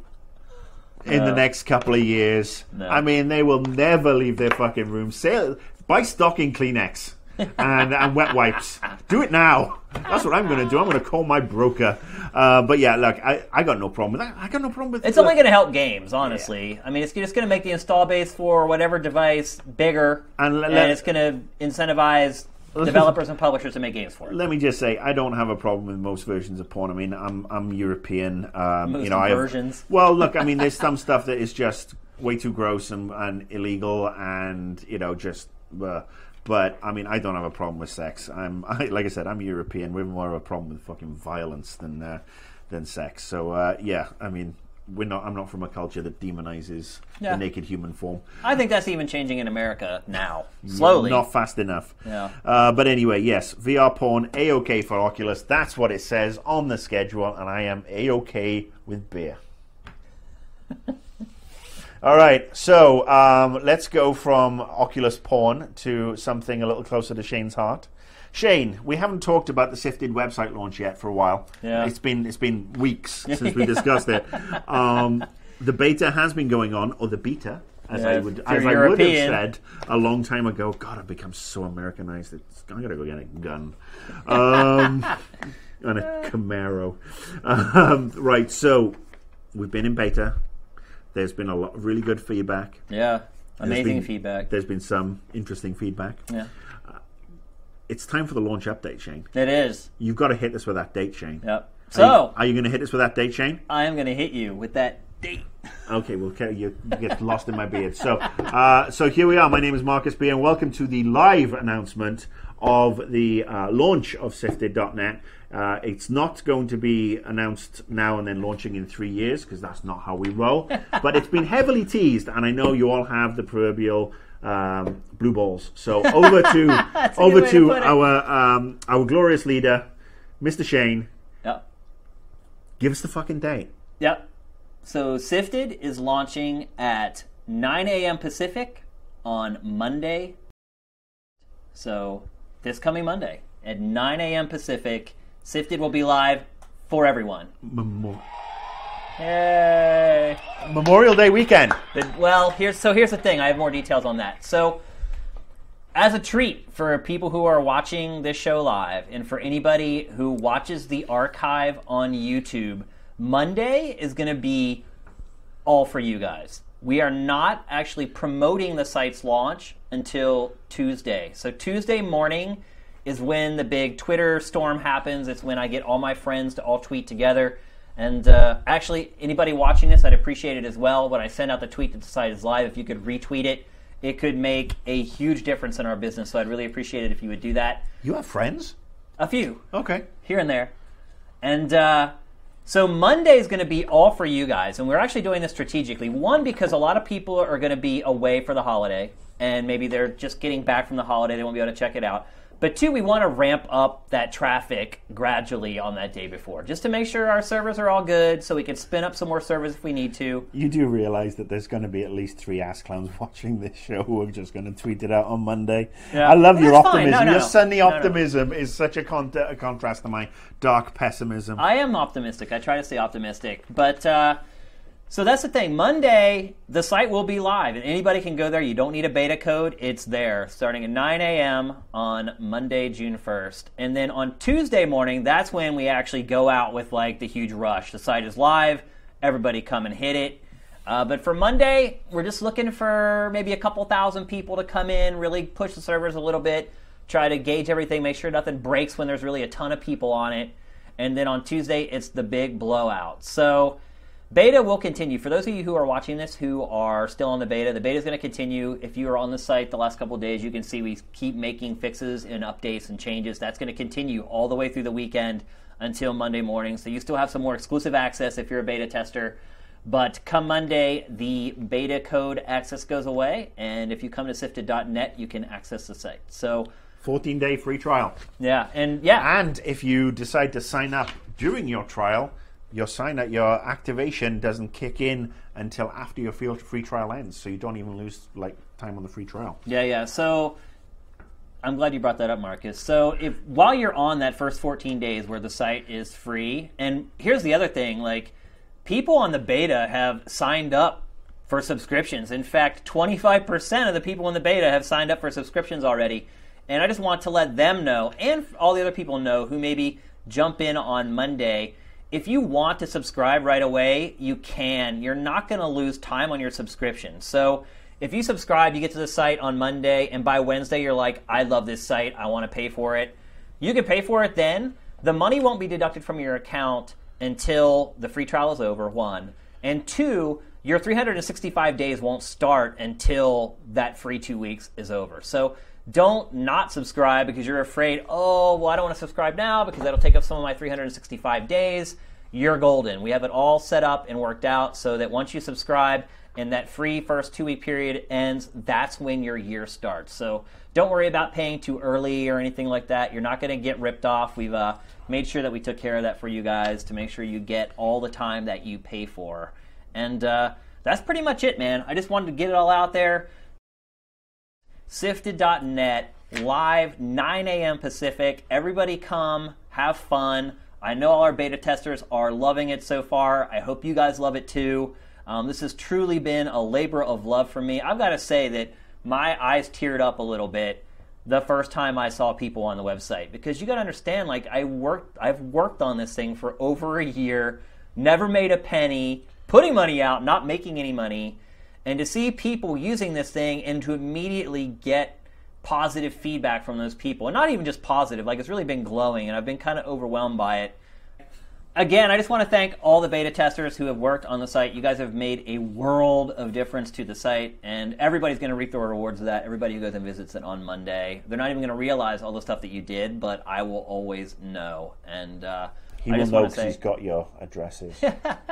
in the next couple of years? No. I mean, they will never leave their fucking room. Say, buy stocking Kleenex and, and wet wipes. Do it now. That's what I'm going to do. I'm going to call my broker. Uh, but yeah, look, I, I got no problem with that. I got no problem with that. It's look, only going to help games, honestly. I mean, it's just going to make the install base for whatever device bigger, And and, le- le- it's going to incentivize developers and publishers to make games for it. Let me just say, I don't have a problem with most versions of porn. I mean, I'm I'm European. Um, Most you know, I have- versions. well, look, I mean, there's some stuff that is just way too gross and, and illegal, and you know, just. Uh, but I mean, I don't have a problem with sex. I'm I, like I said, I'm European. We have more of a problem with fucking violence than uh, than sex. So uh, yeah, I mean, we're not. I'm not from a culture that demonizes Yeah. the naked human form. I think that's even changing in America now, slowly. Not fast enough. Yeah. Uh, but anyway, yes, VR porn, A OK for Oculus. That's what it says on the schedule, and I am A OK with beer. All right, so um, let's go from Oculus porn to something a little closer to Shane's heart. Shane, we haven't talked about the SIFTD website launch yet for a while. Yeah. It's been it's been weeks since we discussed it. Um, the beta has been going on, or the beta, as Yeah, I would as I would have said a long time ago. God, I've become so Americanized. It's, I gotta go get a gun. Um, and a Camaro. Um, right, so we've been in beta. There's been a lot of really good feedback. yeah, amazing been- feedback. There's been some interesting feedback. Yeah, It's time for the launch update, Shane. it is. You've got to hit us with that date, Shane. Yep. Are you- So are you, going to hit us with that date, Shane? I am going to hit you with that date. Okay, well, you, you get lost in my beard. So, uh, so here we are. My name is Marcus B, and welcome to the live announcement of the uh, launch of SIFTD.net. Uh, it's not going to be announced now and then launching in three years because that's not how we roll. but it's been heavily teased, and I know you all have the proverbial um, blue balls. So over to over to to our um, our glorious leader, Mr. Shane. Yep. Give us the fucking date. Yep. So SIFTD is launching at 9 a.m. Pacific on Monday. So this coming Monday at 9 a.m. Pacific, SIFTD will be live for everyone. Memo- Yay! Memorial Day weekend. The- well, here's so here's the thing. I have more details on that. So, as a treat for people who are watching this show live, and for anybody who watches the archive on YouTube, Monday is going to be all for you guys. We are not actually promoting the site's launch until Tuesday. So Tuesday morning is when the big Twitter storm happens. It's when I get all my friends to all tweet together. And uh, actually, anybody watching this, I'd appreciate it as well. When I send out the tweet that the site is live, if you could retweet it, it could make a huge difference in our business. So I'd really appreciate it if you would do that. You have friends? A few Okay. here and there. And uh, so Monday is going to be all for you guys. And we're actually doing this strategically. One, because a lot of people are going to be away for the holiday, and maybe they're just getting back from the holiday, they won't be able to check it out. But two, we want to ramp up that traffic gradually on that day before, just to make sure our servers are all good so we can spin up some more servers if we need to. You do realize that there's going to be at least three ass clowns watching this show who are just going to tweet it out on Monday. Yeah. I love your optimism. No, no, your sunny No, no. optimism is such a, con- a contrast to my dark pessimism. I am optimistic. I try to stay optimistic. But uh, so that's the thing. Monday, the site will be live, and anybody can go there. You don't need a beta code. It's there starting at 9 a.m. on Monday, June 1st. And then on Tuesday morning, that's when we actually go out with like the huge rush. The site is live. Everybody come and hit it. Uh, but for Monday, we're just looking for maybe a couple thousand people to come in, really push the servers a little bit, try to gauge everything, make sure nothing breaks when there's really a ton of people on it. And then on Tuesday, it's the big blowout. So beta will continue. For those of you who are watching this who are still on the beta, the beta is going to continue. If you are on the site the last couple of days, you can see we keep making fixes and updates and changes. That's going to continue all the way through the weekend until Monday morning. So you still have some more exclusive access if you're a beta tester. But come Monday, the beta code access goes away, and if you come to SIFTD.net, you can access the site. So, 14 day free trial. yeah, and yeah, And if you decide to sign up during your trial, your sign up, your activation doesn't kick in until after your free trial ends, so you don't even lose like time on the free trial. Yeah, yeah. So I'm glad you brought that up, Marcus. So if while you're on that first 14 days where the site is free, and here's the other thing, like people on the beta have signed up for subscriptions. In fact, 25% of the people in the beta have signed up for subscriptions already. And I just want to let them know and all the other people know who maybe jump in on Monday. If you want to subscribe right away, you can. You're not going to lose time on your subscription. So if you subscribe, you get to the site on Monday, and by Wednesday, you're like, I love this site, I want to pay for it. You can pay for it then. The money won't be deducted from your account until the free trial is over, one. And two, your 365 days won't start until that free two weeks is over. So don't not subscribe because you're afraid, oh, well, I don't want to subscribe now because that'll take up some of my 365 days. You're golden. We have it all set up and worked out so that once you subscribe and that free first two week period ends, that's when your year starts. So don't worry about paying too early or anything like that. You're not going to get ripped off. We've uh, made sure that we took care of that for you guys to make sure you get all the time that you pay for. And uh, that's pretty much it, man. I just wanted to get it all out there. SIFTD.net, live 9 a.m. Pacific. Everybody come, have fun. I know all our beta testers are loving it so far. I hope you guys love it too. Um, this has truly been a labor of love for me. I've got to say that my eyes teared up a little bit the first time I saw people on the website because you got to understand like I worked I've worked on this thing for over a year, never made a penny, putting money out, not making any money, and to see people using this thing and to immediately get positive feedback from those people. And not even just positive, like it's really been glowing and I've been kind of overwhelmed by it. Again, I just want to thank all the beta testers who have worked on the site. You guys have made a world of difference to the site, and everybody's going to reap the rewards of that. Everybody who goes and visits it on Monday, they're not even going to realize all the stuff that you did, but I will always know. And uh, He I will know because say, he's got your addresses.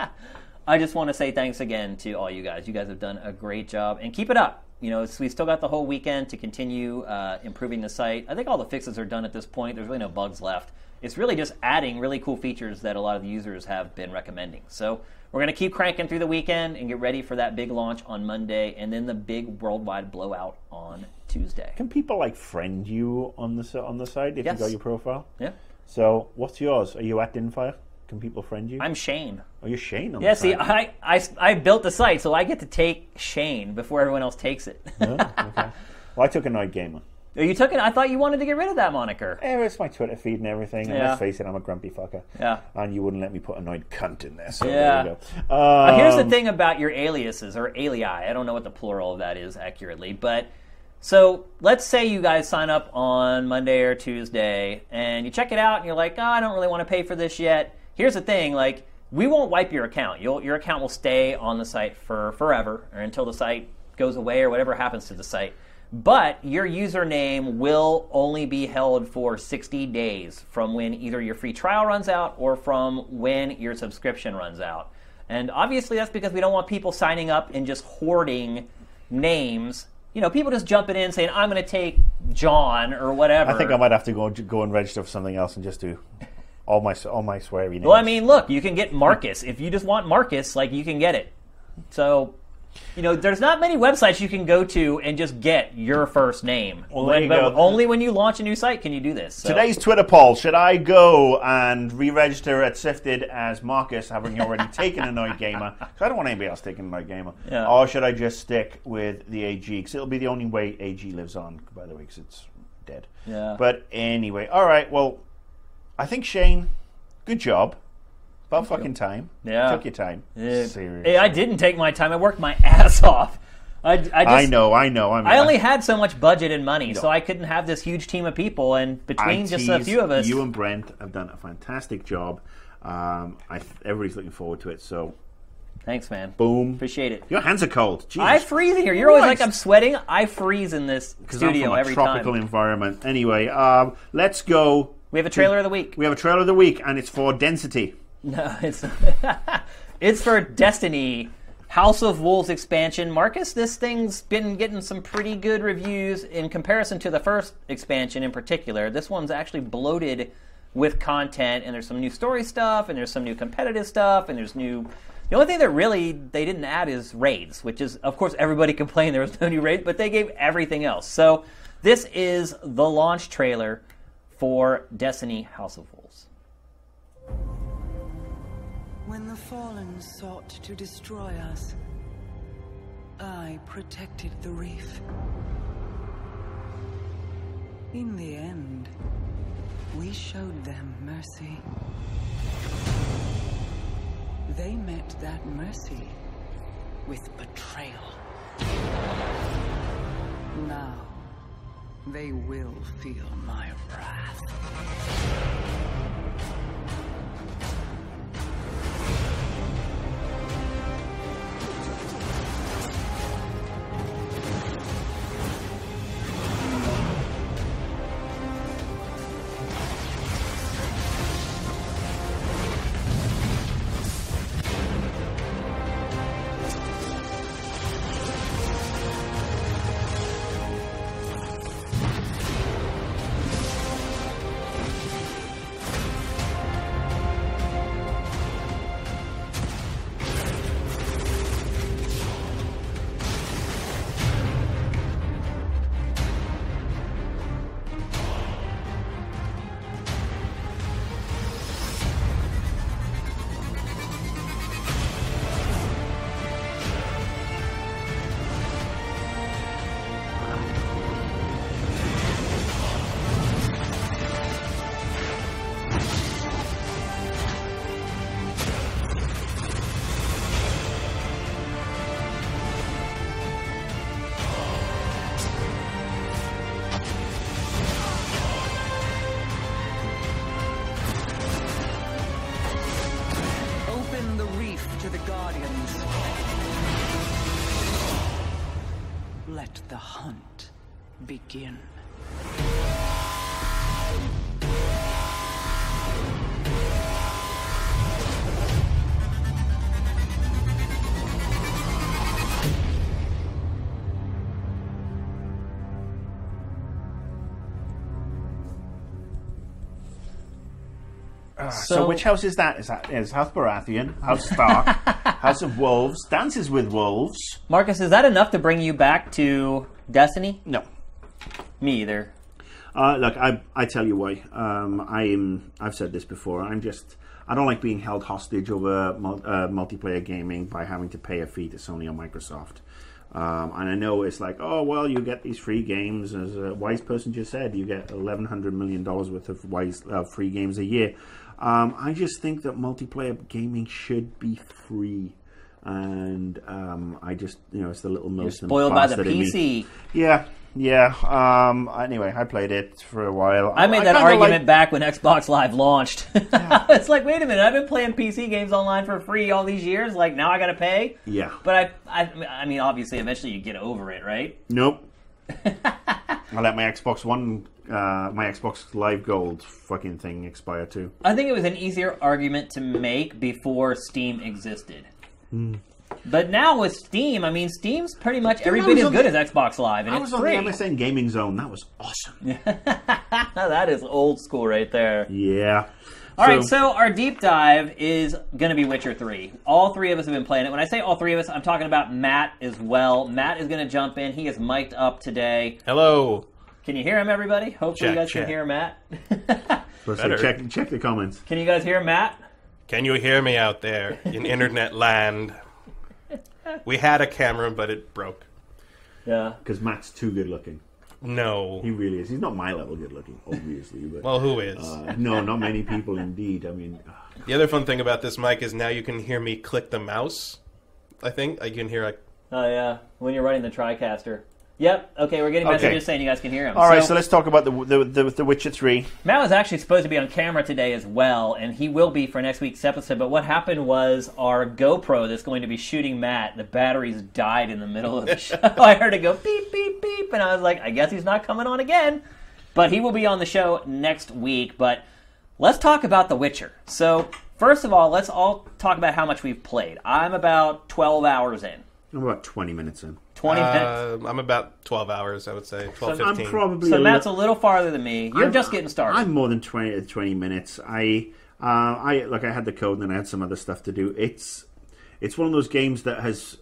I just want to say thanks again to all you guys. You guys have done a great job, and keep it up. You know, it's- we've still got the whole weekend to continue uh, improving the site. I think all the fixes are done at this point. There's really no bugs left. It's really just adding really cool features that a lot of the users have been recommending. So we're going to keep cranking through the weekend and get ready for that big launch on Monday, and then the big worldwide blowout on Tuesday. Can people like friend you on the on the site if Yes. you got your profile? Yeah. So what's yours? Are you at Dinfire? Can people friend you? I'm Shane. oh, you're Shane on Yeah, see. I, I, I built the site, so I get to take Shane before everyone else takes it. Oh, okay. Well, I took Annoyed Gamer. you took it. I thought you wanted to get rid of that moniker. Eh, it's my Twitter feed and everything. And Yeah. let's face it, I'm a grumpy fucker. Yeah. And you wouldn't let me put annoyed cunt in there. So Yeah. there we go. Um, Here's the thing about your aliases or alii. I don't know what the plural of that is accurately, but so let's say you guys sign up on Monday or Tuesday and you check it out and you're like, oh, I don't really want to pay for this yet. Here's the thing, like we won't wipe your account. You'll, your account will stay on the site for forever or until the site goes away or whatever happens to the site. But your username will only be held for 60 days from when either your free trial runs out or from when your subscription runs out. And obviously, that's because we don't want people signing up and just hoarding names. You know, people just jumping in saying, I'm going to take John or whatever. I think I might have to go go and register for something else and just do all my all my sweary names. Well, I mean, look, you can get Marcus. if you just want Marcus, like, you can get it. So, you know, there's not many websites you can go to and just get your first name. Well, you but go. only when you launch a new site can you do this. So. Today's Twitter poll: Should I go and re-register at SIFTD as Marcus, having already taken a Gamer? Because I don't want anybody else taking Annoyed Gamer. Yeah. Or should I just stick with the AG? Because it'll be the only way AG lives on. By the way, because it's dead. Yeah. But anyway, all right. Well, I think Shane, good job. About fucking time. Yeah. Took your time. Eh, Seriously. I didn't take my time. I worked my ass off. I, I, just, I know. I know. I, mean, I only had so much budget and money, so I couldn't have this huge team of people. And between just a few of us, You and Brent have done a fantastic job. Um, I, everybody's looking forward to it. So, thanks, man. boom. Appreciate it. Your hands are cold. Jesus. I freeze in here. You're always like I'm sweating. I freeze in this 'Cause I'm studio from a every tropical time. environment. Anyway, um, let's go. We have a trailer of the week. We have a trailer of the week, and it's for Density. No, it's it's for Destiny House of Wolves expansion. Marcus, this thing's been getting some pretty good reviews in comparison to the first expansion in particular. This one's actually bloated with content, and there's some new story stuff, and there's some new competitive stuff, and there's new. The only thing that really they didn't add is raids, which is, of course, everybody complained there was no new raids, but they gave everything else. So this is the launch trailer for Destiny House of Wolves. When the Fallen sought to destroy us, I protected the reef. In the end, we showed them mercy. They met that mercy with betrayal. Now, they will feel my wrath. Hunt begin. Ah, so, So- which house is that? Is that is House Baratheon, House Stark, House of Wolves, Dances with Wolves? Marcus, is that enough to bring you back to Destiny? No. Me either. Uh, look, I, I tell you why. Um, I am. I've said this before. I'm just. I don't like being held hostage over mul- uh, multiplayer gaming by having to pay a fee to Sony or Microsoft. Um, and I know it's like, oh well, you get these free games. As a wise person just said, you get eleven hundred million dollars worth of wise uh, free games a year. Um, I just think that multiplayer gaming should be free, and um, I just you know it's the little Milton Spoiled by the bastard in me. PC. Yeah, yeah. Um, anyway, I played it for a while. I made that kinda argument like- back when Xbox Live launched. it's like, wait a minute, I've been playing PC games online for free all these years. Like now I got to pay. Yeah. But I, I, I mean, obviously, eventually you get over it, right? Nope. I let my Xbox One, uh, my Xbox Live Gold fucking thing expire too. I think it was an easier argument to make before Steam existed. Hmm. But now with Steam, I mean, Steam's pretty much every I bit as good the- as Xbox Live, and I it's was on free. the MSN Gaming Zone. That was awesome. that is old school right there. Yeah. All right, so our deep dive is going to be Witcher 3. All three of us have been playing it. When I say all three of us, I'm talking about Matt as well. Matt is going to jump in. He is mic'd up today. Hello. Can you hear him, everybody? Hopefully, you Check, guys can hear Matt. Let's say Better. check check the comments. can you guys hear Matt? Can you hear me out there in internet land? We had a camera, but it broke. Yeah. Because Matt's too good looking. No. He really is. He's not my level good looking, obviously. But Well, who is? uh, no, not many people indeed. I mean, uh, The other fun thing about this mic is now you can hear me click the mouse. I think I can hear like Oh, yeah. When you're running the TriCaster. Yep. Okay, we're getting Okay. messages saying you guys can hear him. all right. So let's talk about the the, the, the Witcher Three. Matt was actually supposed to be on camera today as well, and he will be for next week's episode. But what happened was our GoPro that's going to be shooting Matt, the batteries died in the middle of the show. I heard it go beep, beep, beep, and I was like, I guess he's not coming on again. But he will be on the show next week. But let's talk about The Witcher. So, first of all, let's all talk about how much we've played. I'm about 12 hours in. I'm about twenty minutes in. 20 minutes. uh, I'm about 12 hours, I would say. 12, I'm 15. probably So a Matt's a little farther than me. You're I'm- just getting started. I'm more than 20, 20 minutes. I, uh, I like I had the code and then I had some other stuff to do. It's, it's one of those games that has,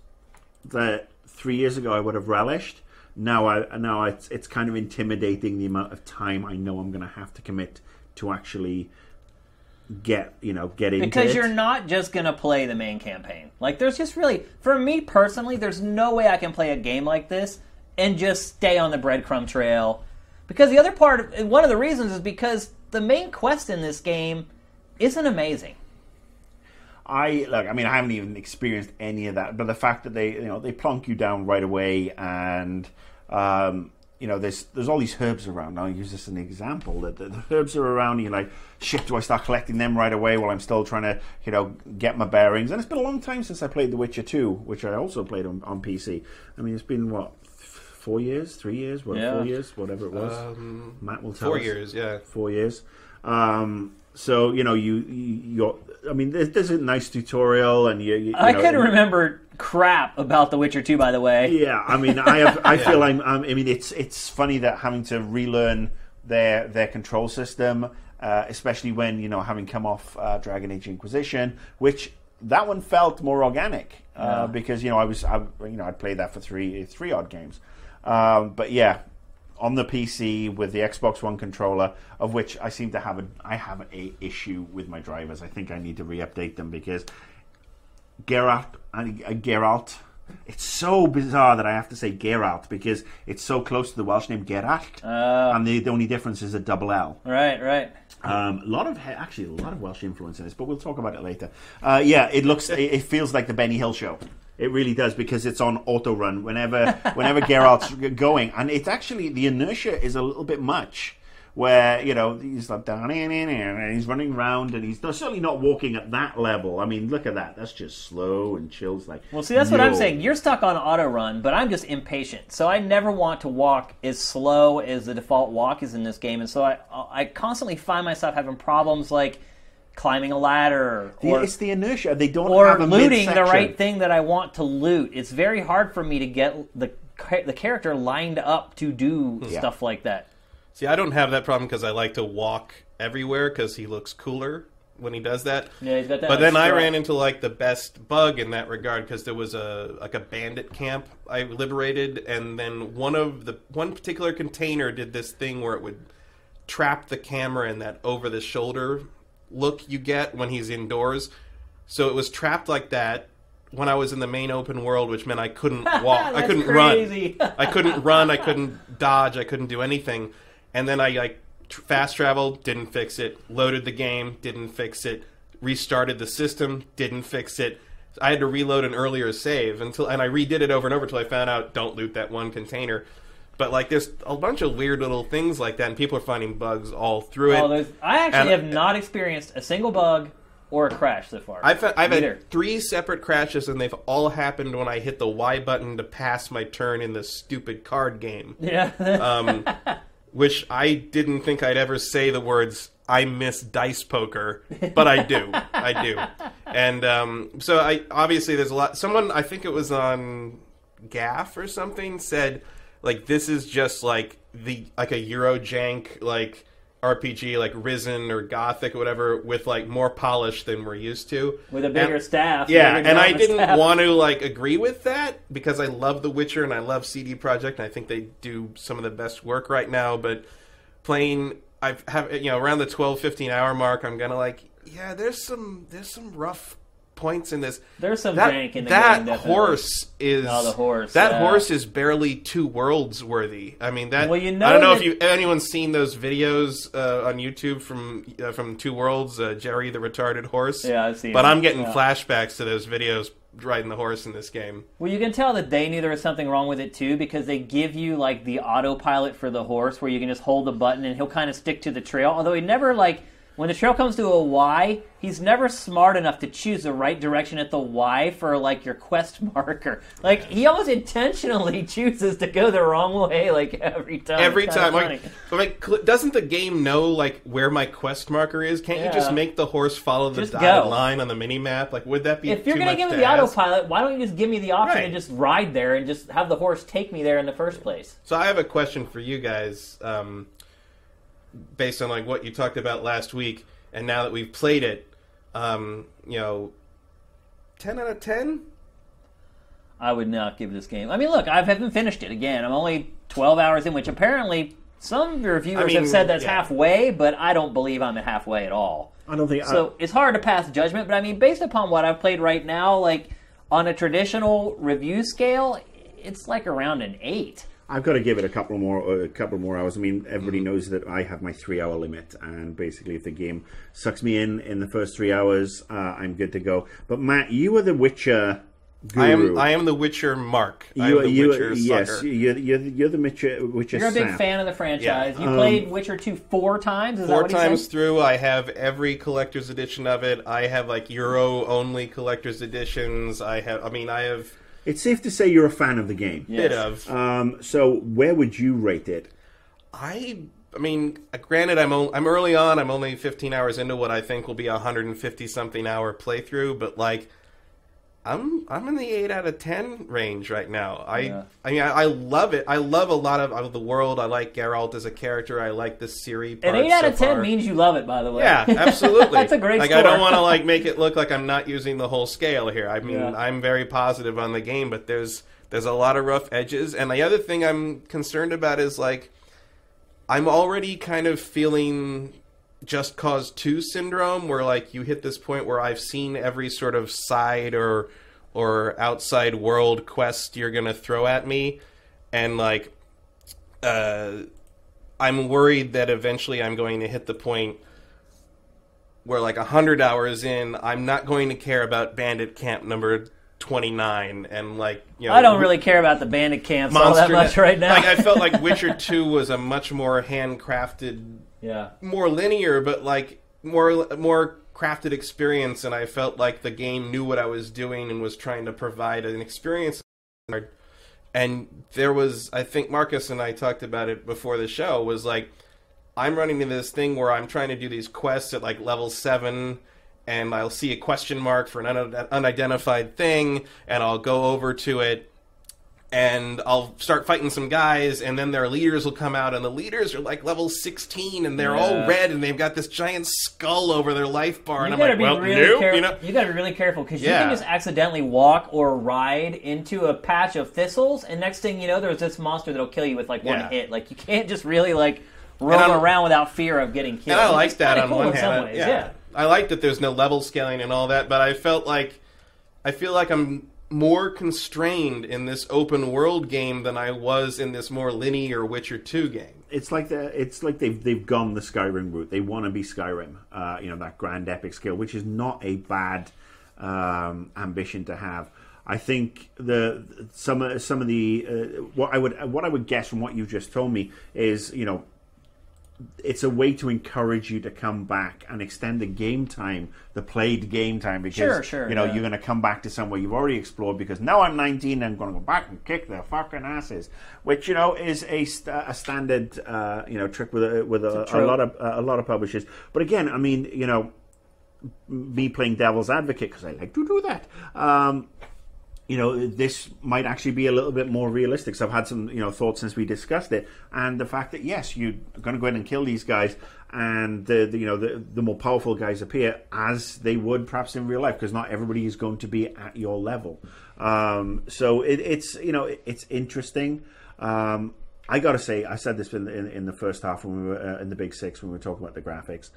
that three years ago I would have relished. Now I, now it's, it's kind of intimidating the amount of time I know I'm going to have to commit to actually get, you know, get into Because it. you're not just going to play the main campaign. Like, there's just really, for me personally, there's no way I can play a game like this and just stay on the breadcrumb trail. Because the other part, one of the reasons is because the main quest in this game isn't amazing. I look. I mean, I haven't even experienced any of that, but the fact that they, you know, they plonk you down right away, and um, you know, there's there's all these herbs around. I'll use this as an example. That the, the herbs are around, and you're like, shit, do I start collecting them right away while I'm still trying to, you know, get my bearings? And it's been a long time since I played The Witcher Two, which I also played on, on PC. I mean, it's been what four years, three years, what, Yeah. four years, whatever it was. Um, Matt will tell four us years, yeah. four years. Um, so you know, you, you you're. I mean, there's, there's a nice tutorial, and you. you, you I know, couldn't remember crap about The Witcher 2, by the way. Yeah, I mean, I have. I feel I'm, I'm. I mean, it's it's funny that having to relearn their their control system, uh, especially when you know having come off uh, Dragon Age Inquisition, which that one felt more organic uh, Yeah. because you know I was I, you know I played that for three three odd games, um, but yeah. On the PC with the Xbox One controller, of which I seem to have a, I have a issue with my drivers. I think I need to re-update them because Geralt and uh, Geralt. It's so bizarre that I have to say Geralt because it's so close to the Welsh name Gerallt, and the, the only difference is a double L. Right, right. Um, a lot of actually a lot of Welsh influence in this, but we'll talk about it later. Uh, yeah, it looks it, it feels like the Benny Hill show. It really does because it's on auto run whenever whenever Geralt's going, and it's actually the inertia is a little bit much. Where you know he's like down and he's running around and he's certainly not walking at that level. I mean, look at that. That's just slow and chills like. Well, see, that's what I'm saying. You're stuck on auto run, but I'm just impatient. So I never want to walk as slow as the default walk is in this game, and so I I constantly find myself having problems like climbing a ladder Yeah, or it's the inertia. They don't or have a looting the right thing that I want to loot. It's very hard for me to get the the character lined up to do hmm. Yeah. stuff like that. See, I don't have that problem because I like to walk everywhere because he looks cooler when he does that. Yeah, he's got that. But like, then I ran into like the best bug in that regard because there was a like a bandit camp I liberated, and then one of the one particular container did this thing where it would trap the camera in that over the shoulder look you get when he's indoors. So it was trapped like that when I was in the main open world, which meant I couldn't walk, I couldn't crazy. run, I couldn't run, I couldn't dodge, I couldn't do anything. And then I like tr- fast traveled, didn't fix it. Loaded the game, didn't fix it. Restarted the system, didn't fix it. I had to reload an earlier save until, and I redid it over and over until I found out don't loot that one container. But like, there's a bunch of weird little things like that, and people are finding bugs all through it. Oh, there's, I actually And- have not experienced a single bug or a crash so far. I've, I've had three separate crashes, and they've all happened when I hit the Y button to pass my turn in this stupid card game. yeah. Um, which I didn't think I'd ever say the words "I miss dice poker," but I do, I do, and um, so I obviously there's a lot. Someone I think it was on GAF or something said like this is just like the like a Eurojank like RPG like Risen or Gothic or whatever with like more polish than we're used to With a bigger And- staff. yeah, and I didn't staff. want to like agree with that because I love The Witcher and I love CD Projekt and I think they do some of the best work right now. But playing, I've have you know around the 12, 15 hour mark, I'm gonna like, yeah, there's some there's some rough points in this. There's some that jank in the that game, definitely. horse is Oh, the horse, That yeah. horse is barely two worlds worthy. I mean that. Well, you know I don't know that- if you anyone's seen those videos uh, on YouTube from uh, from Two Worlds, uh, Jerry the retarded horse. Yeah, I've seen But it. I'm getting Yeah. flashbacks to those videos riding the horse in this game. Well, you can tell that they knew there was something wrong with it too because they give you like the autopilot for the horse where you can just hold the button and he'll kind of stick to the trail. Although he never like when the trail comes to a Y, he's never smart enough to choose the right direction at the Y for like your quest marker. Like he almost intentionally chooses to go the wrong way like every time. Every time, like, like, doesn't the game know like where my quest marker is? Can't you just make the horse follow the Just dotted go. line on the mini map? Like, would that be if you're gonna give me to the ask? autopilot, why don't you just give me the option Right. to just ride there and just have the horse take me there in the first place? So I have a question for you guys, um, based on like what you talked about last week, and now that we've played it, um, you know, ten out of ten. I would not give this game. I mean, look, I haven't finished it again. I'm only 12 hours in, which apparently some reviewers I mean, have said that's yeah. halfway, but I don't believe I'm at halfway at all. I don't think. So it's hard to pass judgment, but I mean, based upon what I've played right now, like on a traditional review scale, it's like around an eight. I've got to give it a couple more, a couple more hours. I mean, everybody Mm-hmm. knows that I have my three-hour limit, and basically, if the game sucks me in in the first three hours, uh, I'm good to go. But Matt, you are the Witcher Guru. I am. I am the Witcher Mark. I You, am the you, Witcher yes, sucker. you're, you're, you're the Witcher. Witcher You're a big sap. fan of the franchise. You Um, played Witcher 2 four times. Is that Four what he times said? through, I have every collector's edition of it. I have like Euro only collector's editions. I have, I mean, I have It's safe to say you're a fan of the game. Yes. bit of. Um, so, where would you rate it? I I mean, granted, I'm o- I'm early on. I'm only 15 hours into what I think will be a 150 something hour playthrough, but like, I'm I'm in the eight out of 10 range right now. I Yeah. I mean, I, I love it. I love a lot of, of the world. I like Geralt as a character. I like the Ciri. An part 8 out of 10 far. means you love it, by the way. Yeah, absolutely. That's a great Like score. I don't want to like make it look like I'm not using the whole scale here. I mean, Yeah. I'm very positive on the game, but there's there's a lot of rough edges. And the other thing I'm concerned about is like I'm already kind of feeling just cause 2 syndrome where like you hit this point where I've seen every sort of side or or outside world quest you're going to throw at me and like uh I'm worried that eventually I'm going to hit the point where like 100 hours in I'm not going to care about bandit camp number 29 and like you know I don't really care about the bandit camps all that much right now. Like I felt like Witcher 2 was a much more handcrafted yeah. more linear, but like more more crafted experience, and I felt like the game knew what I was doing and was trying to provide an experience. And there was, I think Marcus and I talked about it before the show. Was like, I'm running into this thing where I'm trying to do these quests at like level seven. And I'll see a question mark for an un- unidentified thing, and I'll go over to it, and I'll start fighting some guys, and then their leaders will come out, and the leaders are like level 16, and they're all red, and they've got this giant skull over their life bar, You and I'm gotta like, be well, really nope, careful. you know. You gotta be really careful because you can just accidentally walk or ride into a patch of thistles, and next thing you know, there's this monster that'll kill you with like one Yeah. hit. Like you can't just really like roam around without fear of getting killed. And I like that kinda on cool one in some hand. ways. yeah. yeah. I like that there's no level scaling and all that, but I felt like I feel like I'm more constrained in this open world game than I was in this more linear Witcher 2 game. it's like the it's like they've they've gone the Skyrim route. They want to be Skyrim, uh, you know, that grand epic scale, which is not a bad um, ambition to have. I think the some some of the uh, what I would what I would guess from what you just told me is you know it's a way to encourage you to come back and extend the game time, the played game time, because Sure, sure, you know yeah. you're going to come back to somewhere you've already explored. Because now I'm 19, I'm going to go back and kick their fucking asses, which you know is a, st- a standard uh, you know trick with a, with a, a trope. lot of uh, a lot of publishers. But again, I mean, you know, me playing devil's advocate because I like to do that. Um, you know, this might actually be a little bit more realistic. So I've had some, you know, thoughts since we discussed it, and the fact that yes, you're going to go in and kill these guys, and the, the you know the, the more powerful guys appear as they would perhaps in real life, because not everybody is going to be at your level. Um, so it, it's you know it, it's interesting. Um, I got to say, I said this in, in, in the first half when we were uh, in the Big Six when we were talking about the graphics.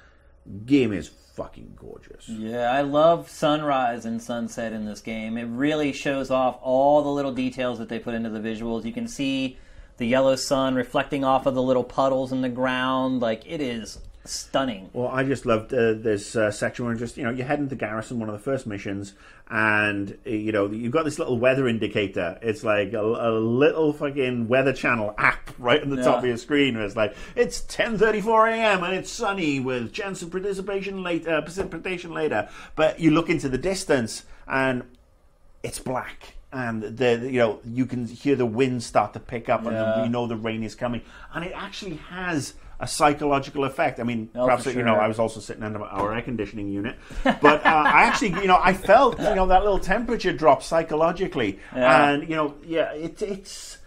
Game is fucking gorgeous. Yeah, I love sunrise and sunset in this game. It really shows off all the little details that they put into the visuals. You can see the yellow sun reflecting off of the little puddles in the ground. Like it is stunning. Well, I just loved uh, this uh, section where just you know you head into Garrison, one of the first missions, and uh, you know you've got this little weather indicator. It's like a, a little fucking weather channel app right on the top of your screen. Where it's like it's 10:34 a.m. and it's sunny with chance of participation later, precipitation later. But you look into the distance and it's black. And the you know you can hear the wind start to pick up, and Yeah. you know the rain is coming, and it actually has a psychological effect. I mean, Oh, perhaps for you know. I was also sitting under our air conditioning unit, but uh, I actually you know I felt you know that little temperature drop psychologically, Yeah. and you know yeah it, it's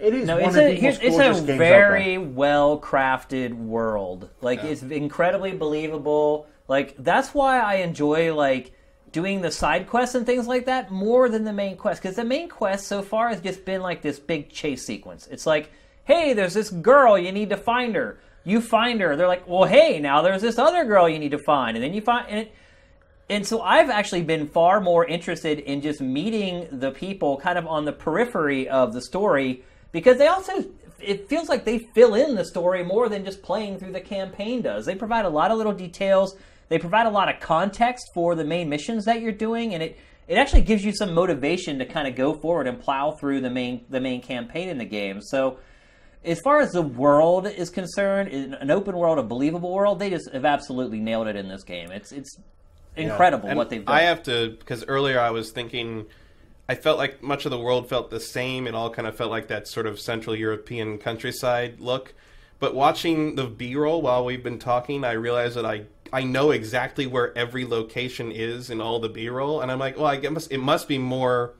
it is No, it's a the here's, most it's a very well crafted world. Like it's incredibly believable. Like that's why I enjoy like doing the side quests and things like that more than the main quest because the main quest so far has just been like this big chase sequence. It's like, hey, there's this girl, you need to find her. You find her. They're like, well, hey, now there's this other girl you need to find, and then you find and it, and so I've actually been far more interested in just meeting the people kind of on the periphery of the story because they also it feels like they fill in the story more than just playing through the campaign does. They provide a lot of little details. They provide a lot of context for the main missions that you're doing and it it actually gives you some motivation to kind of go forward and plow through the main the main campaign in the game. So as far as the world is concerned, in an open world, a believable world, they just have absolutely nailed it in this game. It's it's incredible And what they've done. I have to because earlier I was thinking, I felt like much of the world felt the same. It all kind of felt like that sort of Central European countryside look. But watching the B-roll while we've been talking, I realized that I I know exactly where every location is in all the B-roll, and I'm like, well, I guess it must be more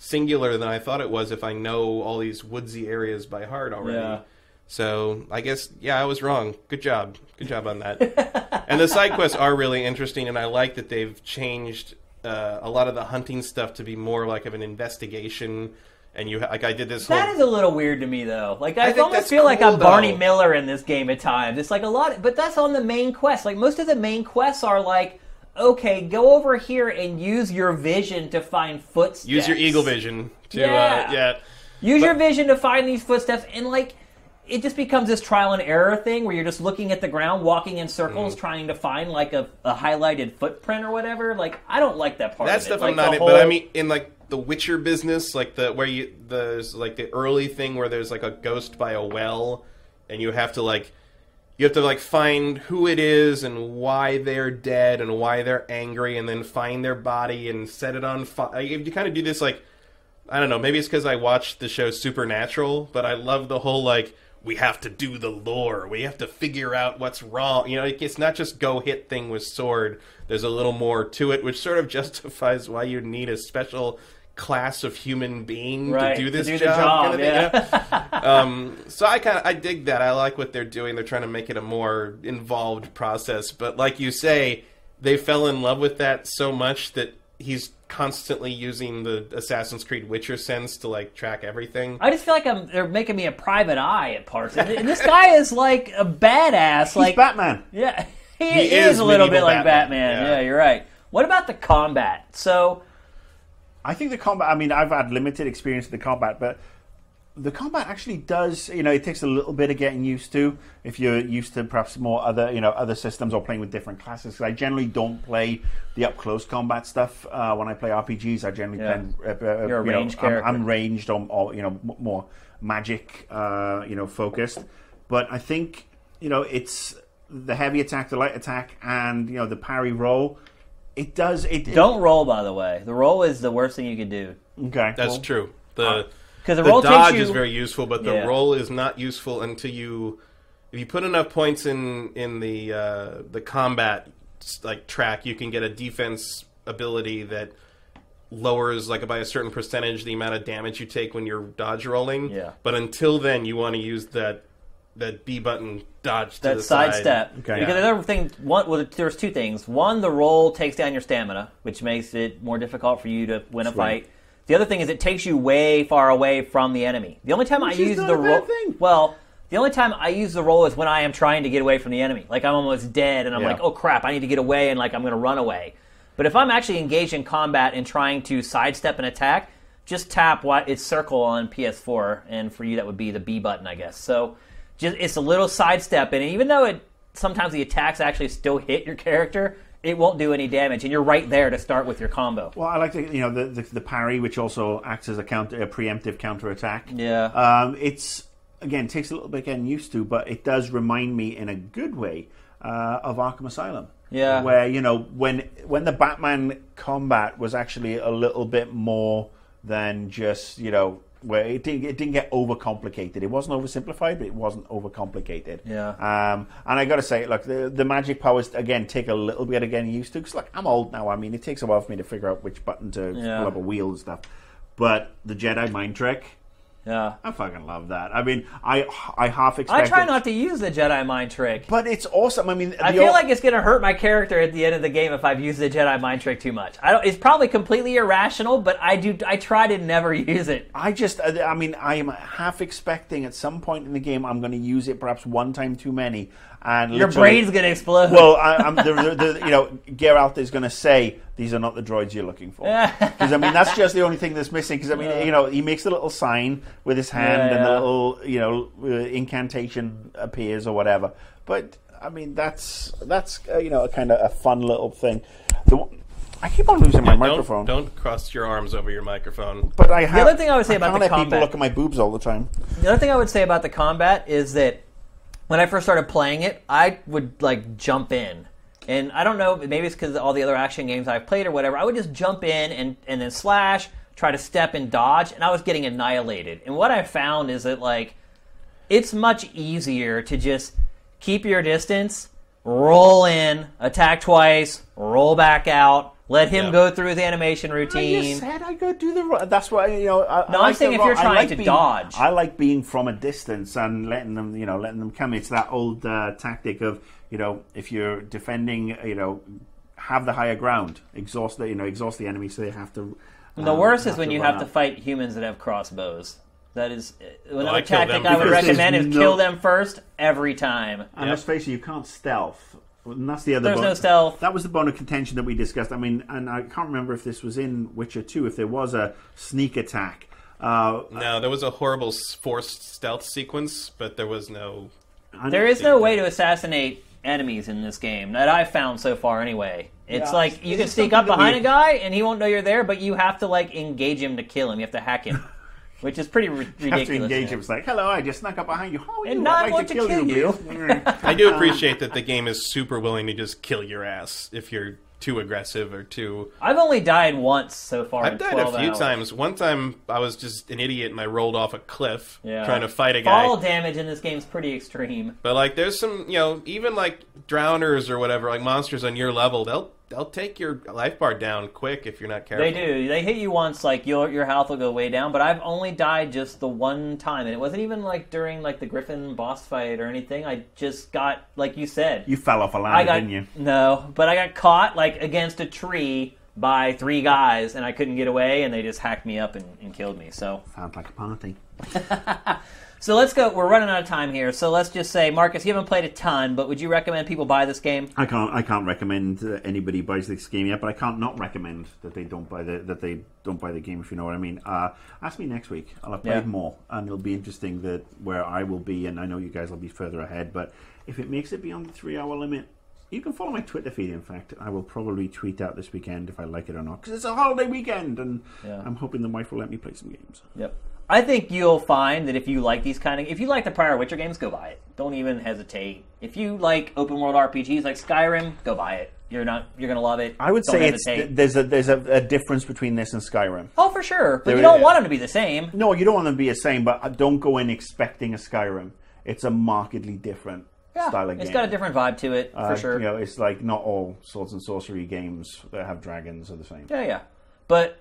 singular than I thought it was if I know all these woodsy areas by heart already. Yeah. So I guess yeah, I was wrong. Good job, good job on that. and the side quests are really interesting, and I like that they've changed uh, a lot of the hunting stuff to be more like of an investigation. And you like I did this That whole is a little weird to me, though. Like I, I almost feel like I'm Barney. Miller in this game at times. It's like a lot, but that's on the main quest. Like most of the main quests are like, okay, go over here and use your vision to find footsteps. use your eagle vision to Yeah. uh, yeah. Use your vision to find these footsteps, and like it just becomes this trial and error thing where you're just looking at the ground, walking in circles, Mm. trying to find like a, a highlighted footprint or whatever. Like I don't like that part. That of stuff. Like, I'm not in, but I mean in like the Witcher business, like the where you there's like the early thing where there's like a ghost by a well, and you have to like you have to like find who it is and why they're dead and why they're angry, and then find their body and set it on fire. You kind of do this like I don't know. Maybe it's because I watched the show Supernatural, but I love the whole like we have to do the lore. We have to figure out what's wrong. You know, it's not just go hit thing with sword. There's a little more to it, which sort of justifies why you need a special class of human being Right, to do to this do job. job, kind of thing, you know? um, so I kind of I dig that. I like what they're doing. They're trying to make it a more involved process. But like you say, they fell in love with that so much that he's constantly using the Assassin's Creed Witcher sense to like track everything. I just feel like I'm, they're making me a private eye at parts, and, and this guy is like a badass. He's like Batman. Yeah. He, He is, is a little bit medieval like Batman. Batman, Yeah. yeah. you're right. What about the combat? So I think the combat. I mean, I've had limited experience with the combat, but the combat actually does. You know, it takes a little bit of getting used to if you're used to perhaps more other, you know, other systems or playing with different classes. I generally don't play the up close combat stuff uh, when I play RPGs. I generally Yeah. play. Uh, uh, You're a you know, ranged I'm- I'm, ranged or, or you know m- more magic, uh, you know, focused. But I think you know it's the heavy attack, the light attack, and you know the parry roll. It does. It don't roll. By the way, the roll is the worst thing you could do Okay, That's well, true. The 'Cause the the roll dodge you- is very useful, but the Yeah. roll is not useful until you if you put enough points in in the uh, the combat like track, you can get a defense ability that lowers like by a certain percentage the amount of damage you take when you're dodge rolling. Yeah. But until then, you want to use that that B button dodge to that the side. sidestep. Okay. Because Yeah. the other thing, one, well, there's two things. One, the roll takes down your stamina, which makes it more difficult for you to win a fight. The other thing is it takes you way far away from the enemy. The only time Which I use the roll, well, the only time I use the roll is when I am trying to get away from the enemy. Like I'm almost dead, and I'm Yeah. like, oh crap, I need to get away, and like I'm going to run away. But if I'm actually engaged in combat and trying to sidestep an attack, just tap what it's circle on PS4, and for you that would be the B button, I guess. So just it's a little sidestep, and even though it sometimes the attacks actually still hit your character, it won't do any damage, and you're right there to start with your combo. Well, I like the you know the, the the parry, which also acts as a counter, a preemptive counter attack. Yeah. Um, it's again takes a little bit getting used to, but it does remind me in a good way uh, of Arkham Asylum. Yeah. Where you know when when the Batman combat was actually a little bit more than just you know where it didn't it didn't get overcomplicated. It wasn't oversimplified, but it wasn't overcomplicated. Yeah. Um, and I got to say, look, the the magic powers again take a little bit of getting used to because, like, I'm old now. I mean, it takes a while for me to figure out which button to Yeah. pull up a wheel and stuff. But the Jedi mind trick, Yeah. I fucking love that. I mean, I I half expect. I try not to use the Jedi mind trick. but it's awesome. I mean, I feel like it's going to hurt my character at the end of the game if I've used the Jedi mind trick too much. I don't, it's probably completely irrational, but I do. I try to never use it. I just, I mean, I am half expecting at some point in the game I'm going to use it perhaps one time too many, and Your brain's going to explode. Well, I, I'm the, the, the, you know, Geralt is going to say these are not the droids you're looking for. Because I mean, that's just the only thing that's missing. Because I mean, you know, he makes a little sign with his hand, Yeah, and the little, you know, uh, incantation appears or whatever. But I mean, that's that's uh, you know, a kind of a fun little thing. The, I keep on losing my Don't, microphone, don't cross your arms over your microphone. but I have. other thing I would say about can't the let people look at my boobs all the time. The other thing I would say about the combat is that when I first started playing it, I would like jump in. And I don't know, maybe it's because all the other action games I've played or whatever. I would just jump in and, and then slash, try to step and dodge, and I was getting annihilated. And what I found is that like it's much easier to just keep your distance, roll in, attack twice, roll back out, let him Yeah. go through his animation I routine. just said I go do the. That's why you know. I, No, I I'm like saying if you're trying like to being- dodge. I like being from a distance and letting them, you know, letting them come. It's that old uh, tactic of you know, if you're defending, you know, have the higher ground, exhaust the, you know, exhaust the enemy, so they have to. The um, worst is when you run have to fight humans that have crossbows. That is uh, another I kill tactic I would recommend is There's kill them first every time. And Yep. let's face it, you can't stealth. And that's the other. There's bone- no stealth. That was the bone of contention that we discussed. I mean, and I can't remember if this was in Witcher Two. If there was a sneak attack, uh, No, there was a horrible forced stealth sequence, but there was no. There is no way to assassinate enemies in this game that I've found so far. Anyway, it's Yeah. like you can sneak up behind we- a guy and he won't know you're there, but you have to like engage him to kill him. You have to hack him, which is pretty ri- ridiculous. have to engage yeah. him. It's like, hello, I just snuck up behind you. How are And you? now I'd like going to kill you." please. I do appreciate that the game is super willing to just kill your ass if you're too aggressive or too. I've only died once so far. I've died a few hours. times. One time I was just an idiot and I rolled off a cliff Yeah. trying to fight a guy. Fall damage in this game is pretty extreme. But like, there's some, you know, even like drowners or whatever, like monsters on your level, they'll they'll take your life bar down quick if you're not careful. They do. They hit you once, like your your health will go way down. But I've only died just the one time, and it wasn't even like during like the Griffin boss fight or anything. I just got like you said. You fell off a ladder, got didn't you? no, but I got caught like against a tree by three guys, and I couldn't get away, and they just hacked me up and, and killed me. So Sounds like a party. So let's go. We're running out of time here. So let's just say, Marcus, you haven't played a ton, but would you recommend people buy this game? I can't. I can't recommend uh, anybody buys this game yet, but I can't not recommend that they don't buy the that they don't buy the game. If you know what I mean. Uh, ask me next week. I'll have played Yeah. more, and it'll be interesting that where I will be, and I know you guys will be further ahead. But if it makes it beyond the three-hour limit, you can follow my Twitter feed. In fact, I will probably tweet out this weekend if I like it or not, because it's a holiday weekend, and Yeah. I'm hoping the wife will let me play some games. Yep. I think you'll find that if you like these kind of, if you like the prior Witcher games, go buy it. Don't even hesitate. If you like open world RPGs like Skyrim, go buy it. You're not, you're gonna love it. I would Don't say it's hesitate. there's a there's a, a difference between this and Skyrim. oh for sure, but There you don't is. want them to be the same. No, you don't want them to be the same, but uh, don't go in expecting a Skyrim. It's a markedly different Yeah, style of game. it's got a different vibe to it for Uh, sure. You know, it's like not all swords and sorcery games that have dragons are the same. Yeah, yeah. But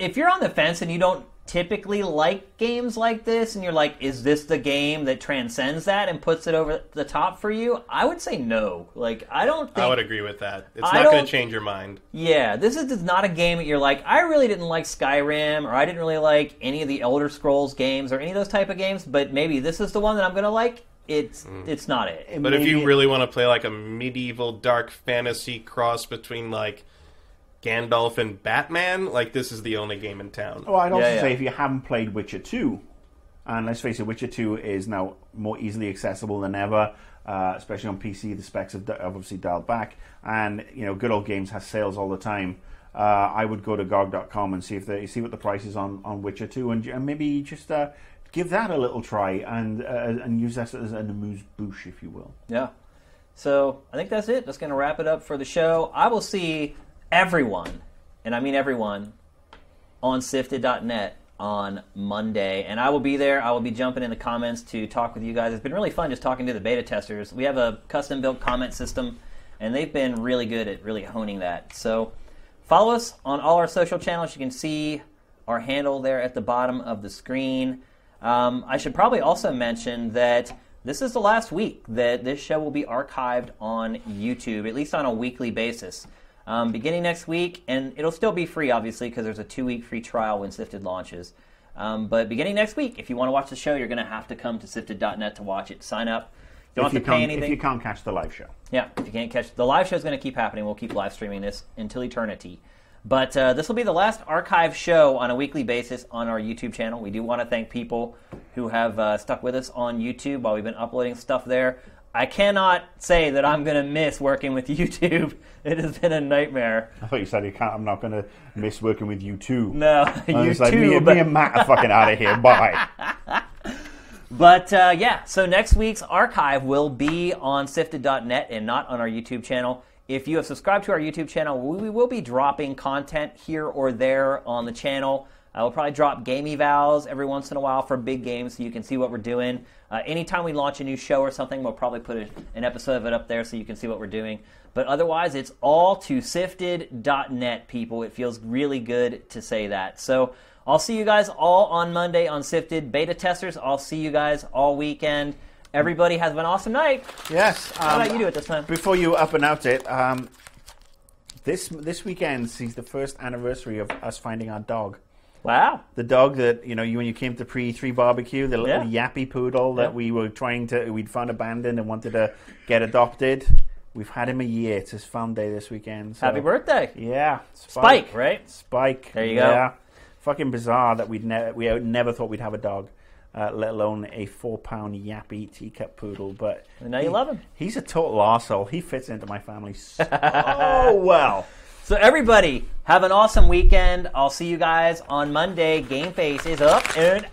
if you're on the fence and you don't typically like games like this, and you're like, is this the game that transcends that and puts it over the top for you? I would say no. Like, I don't think. I would agree with that. It's I not going to change your mind. Yeah, this is just not a game that you're like, I really didn't like Skyrim, or I didn't really like any of the Elder Scrolls games, or any of those type of games, but maybe this is the one that I'm going to like. It's mm. it's not it. It But if maybe- you really want to play like a medieval dark fantasy cross between like Gandalf and Batman, like this is the only game in town. Well, I'd also Yeah, yeah. say if you haven't played Witcher 2, and let's face it, Witcher 2 is now more easily accessible than ever, uh, especially on PC. The specs have, have obviously dialed back, and you know, Good Old Games has sales all the time. Uh, I would go to GOG.com and see if they see what the price is on, on Witcher 2, and, and maybe just uh, give that a little try and uh, and use that as an amuse bouche, if you will. Yeah. So I think that's it. That's going to wrap it up for the show. I will see everyone, and I mean everyone, on SIFTD.net on Monday. And I will be there. I will be jumping in the comments to talk with you guys. It's been really fun just talking to the beta testers. We have a custom built comment system, and they've been really good at really honing that. So follow us on all our social channels. You can see our handle there at the bottom of the screen. Um, I should probably also mention that this is the last week that this show will be archived on YouTube, at least on a weekly basis. Um, beginning next week, and it'll still be free, obviously, because there's a two week free trial when SIFTD launches. Um, but beginning next week, if you want to watch the show, you're going to have to come to SIFTD.net to watch it. Sign up. You don't if have you to pay anything. if you can't catch the live show. Yeah, if you can't catch the live show is going to keep happening. We'll keep live streaming this until eternity. But uh, this will be the last archive show on a weekly basis on our YouTube channel. We do want to thank people who have uh, stuck with us on YouTube while we've been uploading stuff there. I cannot say that I'm going to miss working with YouTube. It has been a nightmare. I thought you said you can't. I'm not going to miss working with you too. No, I was like, me, me and Matt are fucking out of here. Bye. But uh, yeah, so next week's archive will be on SIFTD.net and not on our YouTube channel. If you have subscribed to our YouTube channel, we will be dropping content here or there on the channel. I will probably drop game evals every once in a while for big games so you can see what we're doing. Uh, anytime we launch a new show or something, we'll probably put a, an episode of it up there so you can see what we're doing. But otherwise, it's all to SIFTD.net, people. It feels really good to say that. So I'll see you guys all on Monday on SIFTD Beta Testers. I'll see you guys all weekend. Everybody has an awesome night. Yes. How um, about you do it this time? Before you up and out it, um, this this weekend sees the first anniversary of us finding our dog. Wow. The dog that you know, you when you came to pre three barbecue, the little Yeah. yappy poodle that Yeah. we were trying to, we'd found abandoned and wanted to get adopted. We've had him a year. It's his fun day this weekend. so- Happy birthday. Yeah, Spike, right? Spike. There you go. Yeah. Fucking bizarre that we'd ne- we never thought we'd have a dog, uh, let alone a four pound yappy teacup poodle. But And now you love him. He's a total arsehole. He fits into my family so well. So everybody, have an awesome weekend. I'll see you guys on Monday. Game Face is up and